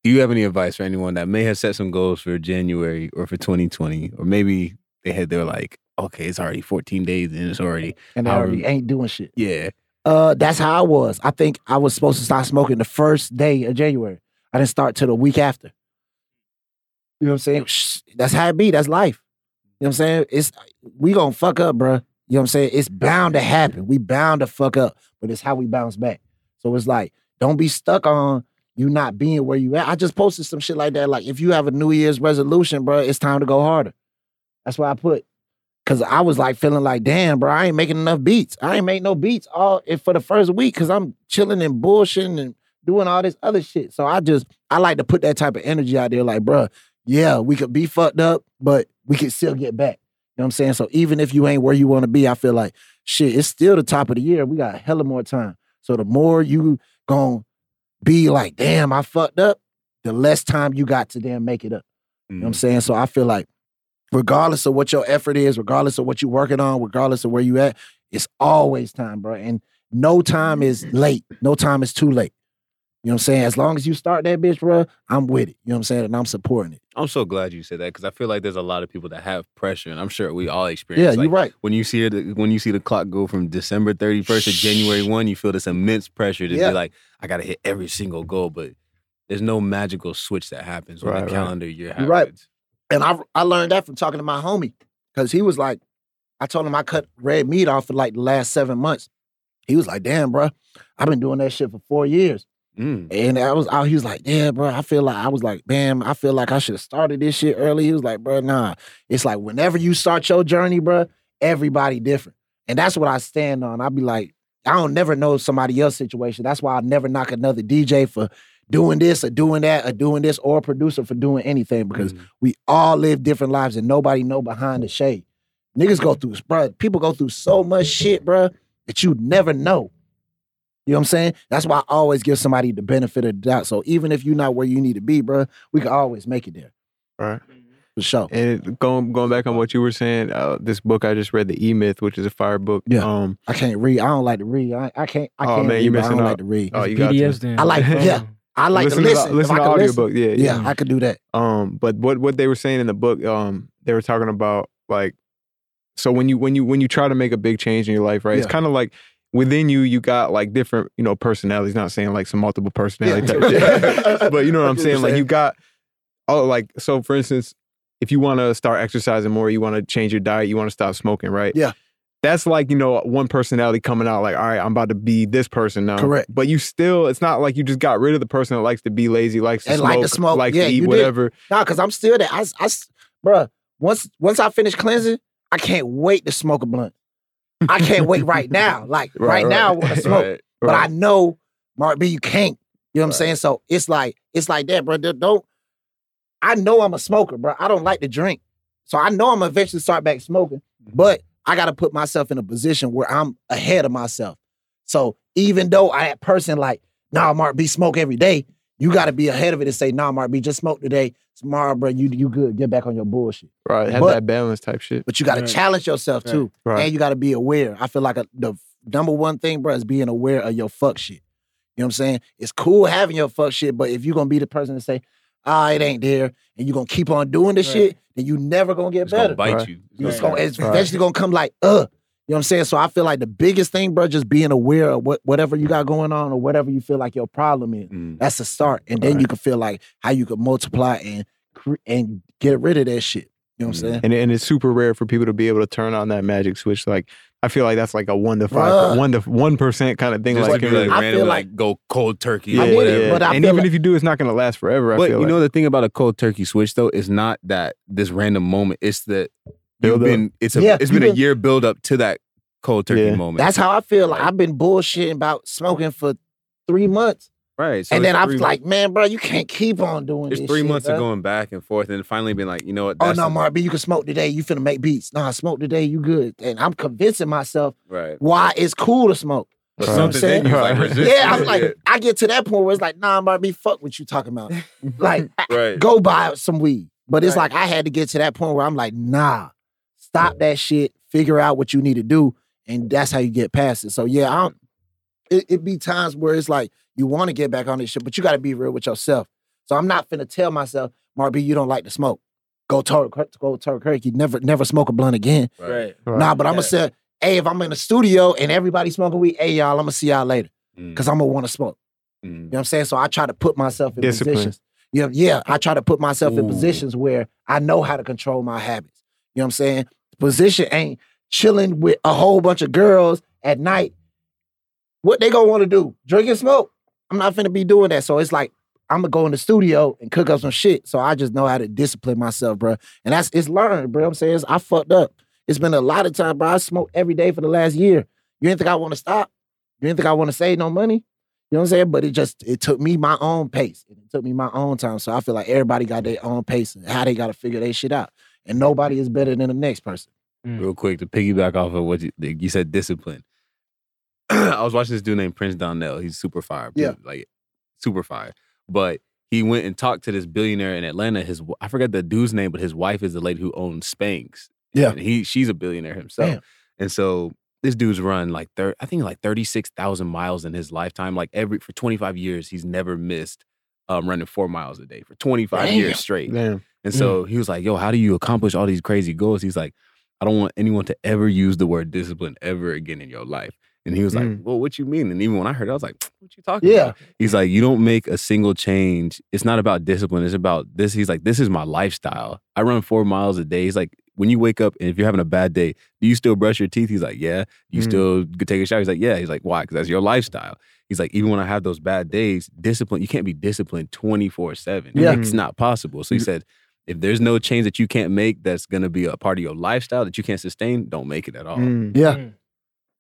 Do you have any advice for anyone that may have set some goals for January or for 2020, or maybe they had they were like, okay, it's already 14 days and it's already And I I already ain't doing shit. yeah. Uh, that's how I was. I think I was supposed to start smoking the first day of January. I didn't start till the week after. You know what I'm saying? That's how it be. That's life. You know what I'm saying? It's we gonna fuck up, bruh. You know what I'm saying? It's bound to happen. We bound to fuck up, but it's how we bounce back. So it's like, don't be stuck on you not being where you at. I just posted some shit like that. Like, if you have a New Year's resolution, bruh, it's time to go harder. That's what I put. Cause I was like feeling like, damn, bro, I ain't making enough beats. I ain't make no beats all for the first week because I'm chilling and bullshitting and doing all this other shit. So I just I like to put that type of energy out there, like, bro, yeah, we could be fucked up, but we can still get back. You know what I'm saying? So even if you ain't where you want to be, I feel like shit, it's still the top of the year. We got a hella more time. So the more you gon' be like, damn, I fucked up, the less time you got to damn make it up. You know what I'm mm. saying? So I feel like regardless of what your effort is, regardless of what you're working on, regardless of where you at, it's always time, bro. And no time mm. is late. No time is too late. You know what I'm saying? As long as you start that bitch, bro, I'm with it. You know what I'm saying? And I'm supporting it. I'm so glad you said that because I feel like there's a lot of people that have pressure, and I'm sure we all experience. Yeah, like, you're right. When you see it, when you see the clock go from December 31st to January 1, you feel this immense pressure to Yeah. be like, I got to hit every single goal, but there's no magical switch that happens when Right, the right. calendar year happens. You're right. And I I learned that from talking to my homie. Cause he was like, I told him I cut red meat off for like the last seven months. He was like, damn, bro, I've been doing that shit for four years. Mm. And I was out, he was like, yeah, bro, I feel like I was like, damn, I feel like I should have started this shit early. He was like, bro, nah. It's like whenever you start your journey, bro, everybody different. And that's what I stand on. I'll be like, I don't never know somebody else's situation. That's why I never knock another DJ for doing this or doing that or doing this or a producer for doing anything because Mhm. we all live different lives and nobody know behind the shade. Niggas go through, bro. People go through so much shit, bro, that you never know. You know what I'm saying? That's why I always give somebody the benefit of the doubt. So even if you're not where you need to be, bro, we can always make it there Right. for sure. And going going back on what you were saying, uh, this book I just read, The E Myth, which is a fire book. Yeah. Um, I can't read. I don't like to read. I, I can't. I Oh, can't man, read. you but I missing don't out. like to read. Oh, It's you got PDFs to. I like- [laughs] yeah. I like listen to listen. To, the- listen to I listen, audiobook. Yeah, yeah. yeah, I could do that. Um, but what what they were saying in the book, um, they were talking about like, so when you when you when you try to make a big change in your life, right? It's kind of like within you, you got like different, you know, personalities. Not saying like some multiple personality Yeah. type shit, [laughs] but you know what I I'm saying. Like you got, oh, like so. For instance, if you want to start exercising more, you want to change your diet, you want to stop smoking, right? Yeah. That's like, you know, one personality coming out like, all right, I'm about to be this person now. Correct. But you still, it's not like you just got rid of the person that likes to be lazy, likes to And smoke, like to smoke. likes Yeah, to eat did. whatever. Nah, cause I'm still there. I, bruh, once once I finish cleansing, I can't wait to smoke a blunt. I can't wait right now. [laughs] Like right, Right, now, I want to [laughs] smoke. Right. But I know, Marc B, you can't. You know what I'm saying? So it's like it's like that, bro. Don't. I know I'm a smoker, bro. I don't like to drink, so I know I'm gonna eventually start back smoking. Mm-hmm. But I got to put myself in a position where I'm ahead of myself. So even though I that person like, nah, Marc B, smoke every day. You got to be ahead of it and say, nah, Marc B, just smoke today. Tomorrow, bro, you you good. Get back on your bullshit. Right. Have But- that balance type shit. But you got to Right. challenge yourself Right. too, Right. and you got to be aware. I feel like a, the number one thing, bro, is being aware of your fuck shit. You know what I'm saying? It's cool having your fuck shit, but if you're gonna be the person to say, ah, it ain't there, and you're gonna keep on doing this Right. shit, then you never gonna get It's gonna better. bite Right. you. It's, Right. gonna, it's Right. eventually gonna come like, uh. You know what I'm saying? So I feel like the biggest thing, bro, just being aware of what whatever you got going on or whatever you feel like your problem is. Mm. That's the start, and then you can feel like how you could multiply and and get rid of that shit. You know what I'm Mhm. saying? And and it's super rare for people to be able to turn on that magic switch. Like I feel like that's like a one to five, Bruh. one to one percent kind of thing. Just like, to it be really- like I feel like, like- go cold turkey. yeah, or I get whatever. it, but I and even like- if you do, it's not going to last forever. I But feel you like. know the thing about a cold turkey switch though is not that this random moment. It's that Build you've been. It's a. Yeah, it's been a year build up to that cold turkey Yeah. moment. That's how I feel. Like I've been bullshitting about smoking for three months, right. So and then I'm like, man, bro, you can't keep on doing It's this. three shit, months bruh. of going back and forth, and finally being like, you know what? Oh no, Marc B, you can smoke today. You finna make beats. Nah, smoke today. You good? And I'm convincing myself Right. why it's cool to smoke. But Right. something You know what I'm in you like saying? [laughs] Yeah, I'm like, I get to that point where it's like, nah, Marc B, fuck what you talking about. [laughs] Like, right. go buy some weed. But it's Right. like I had to get to that point where I'm like, nah, stop that shit. Figure out what you need to do, and that's how you get past it. So yeah, I don't. It, it be times where it's like you want to get back on this shit, but you got to be real with yourself. So I'm not finna tell myself, Marc B, you don't like to smoke. Go turn, go turn turkey. Never, never smoke a blunt again. Right. Right. Nah, but I'm gonna say, hey, if I'm in the studio and everybody smoking weed, hey y'all, I'm gonna see y'all later Mm, because I'm gonna want to smoke. mm. You know what I'm saying? So I try to put myself in Discipline. positions. Yeah, yeah. I try to put myself in positions where I know how to control my habits. You know what I'm saying? Position ain't chilling with a whole bunch of girls at night. What they gonna want to do? Drink and smoke? I'm not finna be doing that. So it's like I'm gonna go in the studio and cook up some shit. So I just know how to discipline myself, bro. And that's it's learned, bro. I'm saying I fucked up. It's been a lot of time, bro. I smoked every day for the last year. You didn't think I want to stop? You didn't think I want to save no money? You know what I'm saying? But it just it took me my own pace. It took me my own time. So I feel like everybody got their own pace and how they got to figure their shit out. And nobody is better than the next person. real quick to piggyback off of what you, you said discipline [clears throat] i was watching this dude named prince donnell he's super fire Yeah. like super fire but he went and talked to this billionaire in atlanta his w- i forget the dude's name but his wife is the lady who owns spanx Yeah. and he she's a billionaire himself Damn. and so this dude's run like thir- i think like 36000 miles in his lifetime like every for 25 years he's never missed um, running four miles a day for 25 years straight Damn. And so he was like, yo, how do you accomplish all these crazy goals? He's like, I don't want anyone to ever use the word discipline ever again in your life. And he was like, Mm. well, what you mean? And even when I heard it, I was like, what you talking Yeah. about? He's like, you don't make a single change. It's not about discipline. It's about this. He's like, this is my lifestyle. I run four miles a day. He's like, when you wake up and if you're having a bad day, do you still brush your teeth? He's like, yeah. Do you Mm. still take a shower? He's like, yeah. He's like, why? Because that's your lifestyle. He's like, even when I have those bad days, discipline, you can't be disciplined 24 7. Yeah. It's not possible. So he Mm. said, if there's no change that you can't make that's gonna be a part of your lifestyle that you can't sustain, don't make it at all. Mm. Yeah. Mm.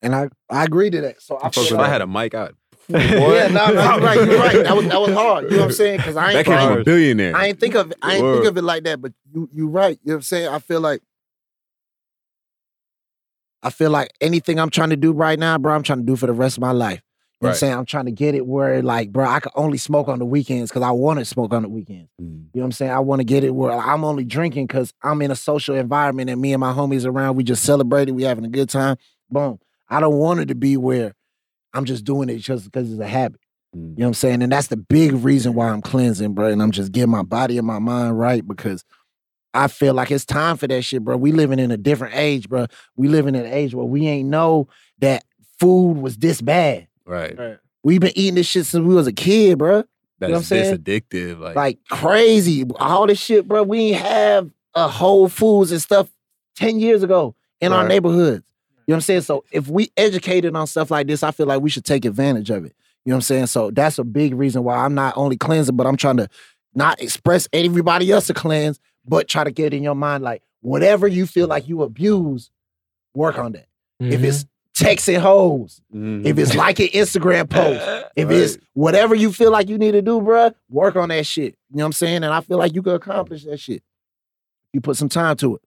And I, I agree to that. So I I if I had a mic, I'd [laughs] yeah, no, no, you're right, you're right. That was that was hard. You know what I'm saying? Because I That ain't came from I a billionaire. I ain't think of it. I ain't Word. think of it like that. But you you're right. You know what I'm saying? I feel like I feel like anything I'm trying to do right now, bro, I'm trying to do for the rest of my life. You know what I'm saying? I'm trying to get it where like, bro, I can only smoke on the weekends because I want to smoke on the weekends. Mm. You know what I'm saying? I want to get it where I'm only drinking because I'm in a social environment and me and my homies around, we just celebrating, we having a good time. Boom. I don't want it to be where I'm just doing it just because it's a habit. Mm. You know what I'm saying? And that's the big reason why I'm cleansing, bro. And I'm just getting my body and my mind right because I feel like it's time for that shit, bro. We living in a different age, bro. We living in an age where we ain't know that food was this bad. Right. Right. We've been eating this shit since we was a kid, bro. That's what I'm saying? this addictive. Like, Like crazy. All this shit, bro. We ain't have a Whole Foods and stuff 10 years ago in our neighborhoods. You know what I'm saying? So if we educated on stuff like this, I feel like we should take advantage of it. You know what I'm saying? So that's a big reason why I'm not only cleansing, but I'm trying to not express everybody else to cleanse, but try to get in your mind like whatever you feel like you abuse, work on that. If Mhm. it's texting hoes, mhm. if it's liking Instagram [laughs] posts, if it's whatever you feel like you need to do, bruh, work on that shit. You know what I'm saying? And I feel like you could accomplish that shit. You put some time to it.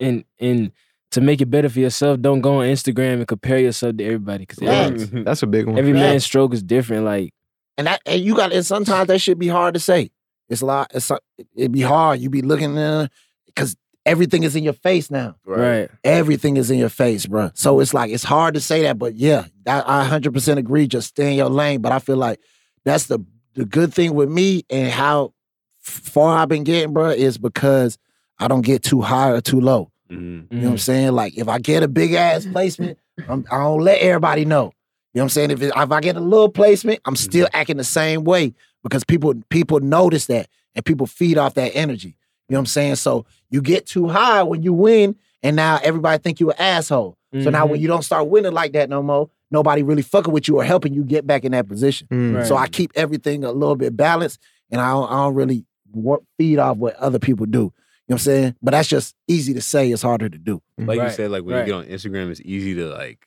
and and to make it better for yourself, don't go on Instagram and compare yourself to everybody because Facts. every, Mhm. That's a big one. every Facts. man's stroke is different. Like And that and you got and sometimes that should be hard to say. It's a lot, it's it'd be hard. You be looking uh because everything is in your face now. right, Everything is in your face, bruh. So it's like it's hard to say that, but yeah, that, I 100% agree. Just stay in your lane. But I feel like that's the the good thing with me and how far I've been getting, bruh, is because I don't get too high or too low. Mhm. You know Mm. what I'm saying? Like if I get a big ass placement, I'm, I don't let everybody know. You know what I'm saying? If, it, if I get a little placement, I'm still acting the same way because people people notice that and people feed off that energy. You know what I'm saying? So you get too high when you win, and now everybody think you an asshole. So now when you don't start winning like that no more, nobody really fucking with you or helping you get back in that position. Mm. Right. So I keep everything a little bit balanced, and I don't, I don't really work, feed off what other people do. You know what I'm saying? But that's just easy to say. It's harder to do. Like you said, like when right. you get on Instagram, it's easy to like.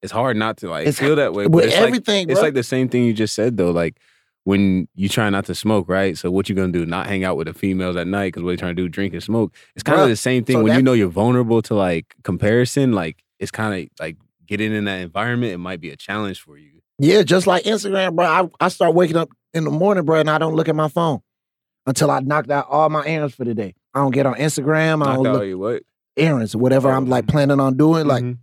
It's hard not to like It's- feel that way. But With it's like everything, it's like the same thing you just said though. Like when you try not to smoke, right? So what you gonna do? Not hang out with the females at night because what you trying to do, drink and smoke. It's kind of the same thing so when you know you're vulnerable to like comparison. Like it's kind of like getting in that environment. It might be a challenge for you. Yeah, just like Instagram, bro. I, I start waking up in the morning, bro, and I don't look at my phone until I knocked out all my errands for the day. I don't get on Instagram. I don't look your what? errands, whatever I'm like Oh. planning on doing. Like Mhm.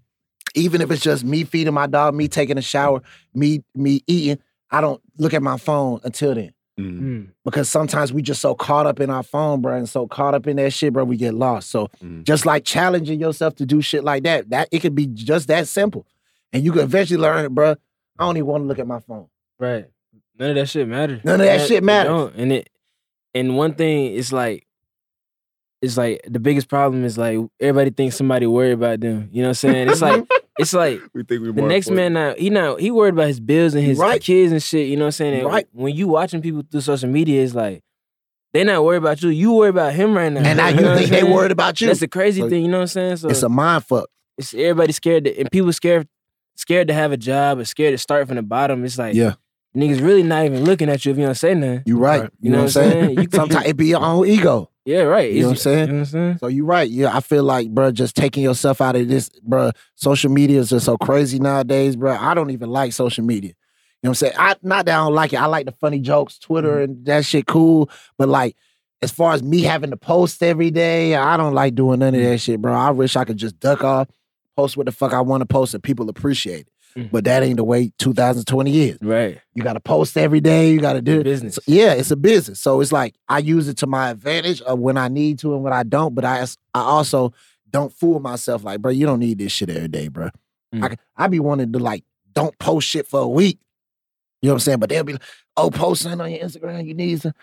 even if it's just me feeding my dog, me taking a shower, me me eating, I don't look at my phone until then. Mhm. Mm. Because sometimes we just so caught up in our phone, bro, and so caught up in that shit, bro, we get lost. So Mhm. just like challenging yourself to do shit like that, that it could be just that simple. And you could eventually learn, it, bro. I don't even want to look at my phone. right. None of that shit matters. None of that It- shit matters. don't. And it and one thing is like it's like the biggest problem is like everybody thinks somebody worried about them. You know what I'm saying? It's like [laughs] it's like We think we the next man now he not he worried about his bills and his Right. kids and shit. You know what I'm saying? And Right. When you watching people through social media, it's like they not worried about you. You worry about him right now. And [laughs] now you know what think they worried about you. That's the crazy So thing. You know what I'm saying? So it's a mind fuck. it's everybody scared to, and people scared scared to have a job or scared to start from the bottom. It's like Yeah. niggas really not even looking at you if you don't say nothing. You right. Right. You, know, what I'm saying? You- Sometimes it be your own ego. Yeah, right. You know what I'm saying? You know what I'm saying? So you're right. Yeah, I feel like, bro, just taking yourself out of this, bro. Social media is just so crazy nowadays, bro. I don't even like social media. You know what I'm saying? I not that I don't like it. I like the funny jokes, Twitter, mm-hmm. and that shit cool. But like, as far as me having to post every day, I don't like doing none of mm-hmm. that shit, bro. I wish I could just duck off, post what the fuck I want to post, and people appreciate it. Mhm. But that ain't the way 2020 is. Right. You got to post every day. You got to do Business. so- yeah, it's a business. So it's like I use it to my advantage of when I need to and when I don't. But I, I also don't fool myself like, bro, you don't need this shit every day, bro. Mm. I, I be wanting to like, don't post shit for a week. You know what I'm saying? But they'll be like, oh, post something on your Instagram. You need to.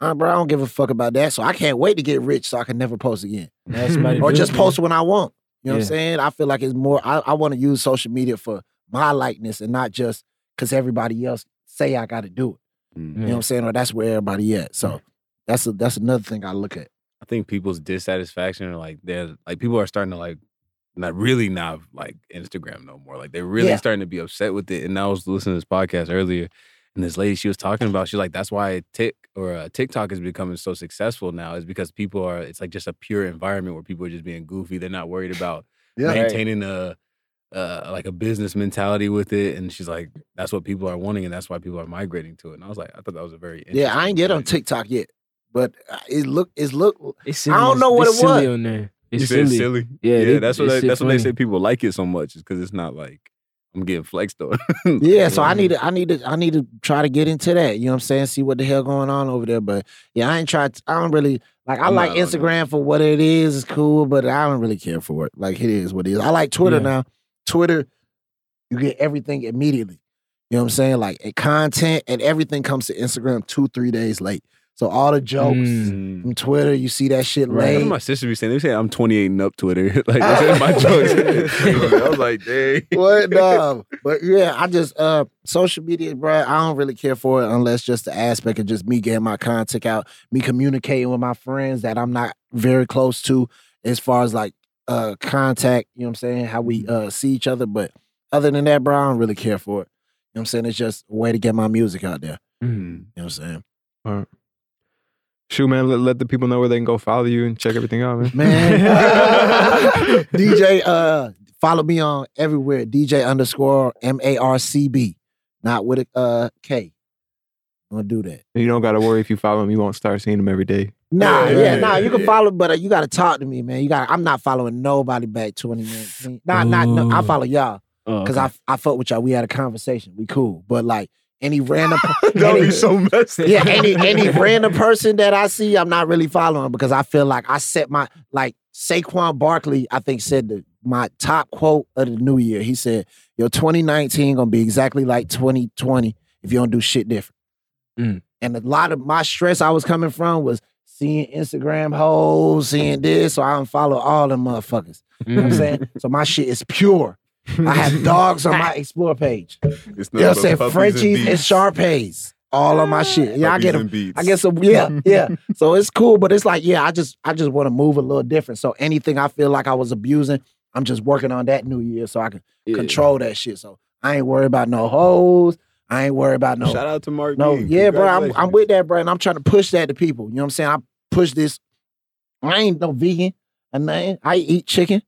Uh, bro, I don't give a fuck about that. So I can't wait to get rich so I can never post again. Or do just post when I want. You know what I'm saying? I feel like it's more, I, I want to use social media for my likeness and not just because everybody else say I got to do it. Mhm. You know what I'm saying? Or that's where everybody at. So that's a, that's another thing I look at. I think people's dissatisfaction or like they're like people are starting to like not really not like Instagram no more. Like they're really Yeah. starting to be upset with it. And I was listening to this podcast earlier, and this lady she was talking about, she's like, that's why Tik or uh, TikTok is becoming so successful now is because people are. It's like just a pure environment where people are just being goofy. They're not worried about Yeah. maintaining a. Uh, like a business mentality with it, and she's like, "That's what people are wanting, and that's why people are migrating to it." And I was like, I thought that was a very Yeah, I ain't get on TikTok yet, but uh, it look it's look. It's silly. I don't know what it's it silly was. on there. It's silly. silly. Yeah, Yeah, they- that's what they, shit that's what they say. People like it so much is because it's not like I'm getting flexed on. [laughs] Yeah, so I need to I need to I need to try to get into that. You know what I'm saying? See what the hell going on over there. But yeah, I ain't tried. I don't really like. I I'm like Instagram for what it is. It's cool, but I don't really care for it. Like it is what it is. I like Twitter Yeah. now. Twitter, you get everything immediately. You know what I'm saying? Like content and everything comes to Instagram two three days late. So all the jokes Mm. from Twitter, you see that shit Right. Late. what my sister be saying. They say I'm 28 and up Twitter. [laughs] like [laughs] that's my jokes. [laughs] I was like, dang. what no but yeah i just uh social media bro i don't really care for it unless just the aspect of just me getting my content out me communicating with my friends that i'm not very close to as far as like uh contact you know what i'm saying how we uh see each other but other than that bro i don't really care for it. You know what i'm saying? It's just a way to get my music out there. Mm. you know what i'm saying? All right. Shoot, man, let, let the people know where they can go follow you and check everything out, man. man. [laughs] [laughs] Dj uh follow me on everywhere. Dj underscore m-a-r-c-b not with a uh k. I'm gonna do that. You don't got to worry if you follow him, you won't start seeing him every day. Nah, Yeah, nah. You can follow, but uh, you got to talk to me, man. You got. to I'm not following nobody back 2019. Nah, not. No, I follow y'all Oh, because okay. I I fuck with y'all. We had a conversation. We cool, but like any random, That [laughs] any, be so messy. yeah, any any [laughs] random person that I see, I'm not really following because I feel like I set my like Saquon Barkley. I think said the my top quote of the new year. He said, "Your 2019 gonna be exactly like 2020 if you don't do shit different." Mm. And a lot of my stress I was coming from was seeing Instagram hoes, seeing this, so I don't follow all the motherfuckers. You know what I'm Mm. saying? So my shit is pure. I have [laughs] dogs on my explore page. It's You know what I'm saying? Frenchies and beats. Shar-Peis. All on my shit. Yeah, I get them. I get some, yeah, [laughs] yeah. So it's cool, but it's like, yeah, I just I just want to move a little different. So anything I feel like I was abusing, I'm just working on that new year so I can Yeah. control that shit. So I ain't worried about no hoes. I ain't worried about no Shout out to Marc. no, B. yeah, bro. I'm, I'm with that, bro. And I'm trying to push that to people. You know what I'm saying? I push this. I ain't no vegan or nothing. I eat chicken.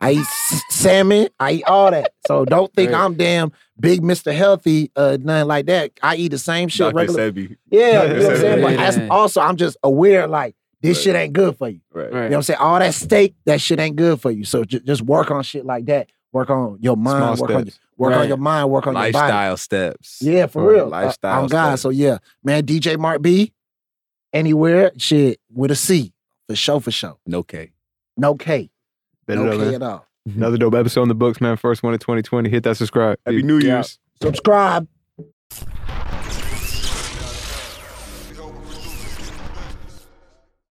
I eat salmon. I eat all that. So don't think Right. I'm damn big Mr. Healthy, uh, nothing like that. I eat the same shit Dr. regular. Sebi. Yeah, you know what I'm saying? But Yeah. that's also, I'm just aware, like, this Right. shit ain't good for you. Right. Right. You know what I'm saying? All that steak, that shit ain't good for you. So ju- just work on shit like that. Work on your mind. Small work on your, steps. work on your mind. Work on your body. Lifestyle steps. Yeah, for Or real. Lifestyle Uh, on God. steps. So yeah, man, DJ Marc B, anywhere, shit, with a C. For sure, for sure. No K. No K. Bet No it K man. at all. [laughs] Another dope episode in the books, man. First one of 2020. Hit that subscribe. Happy Peace. New Yeah. Year's. Subscribe.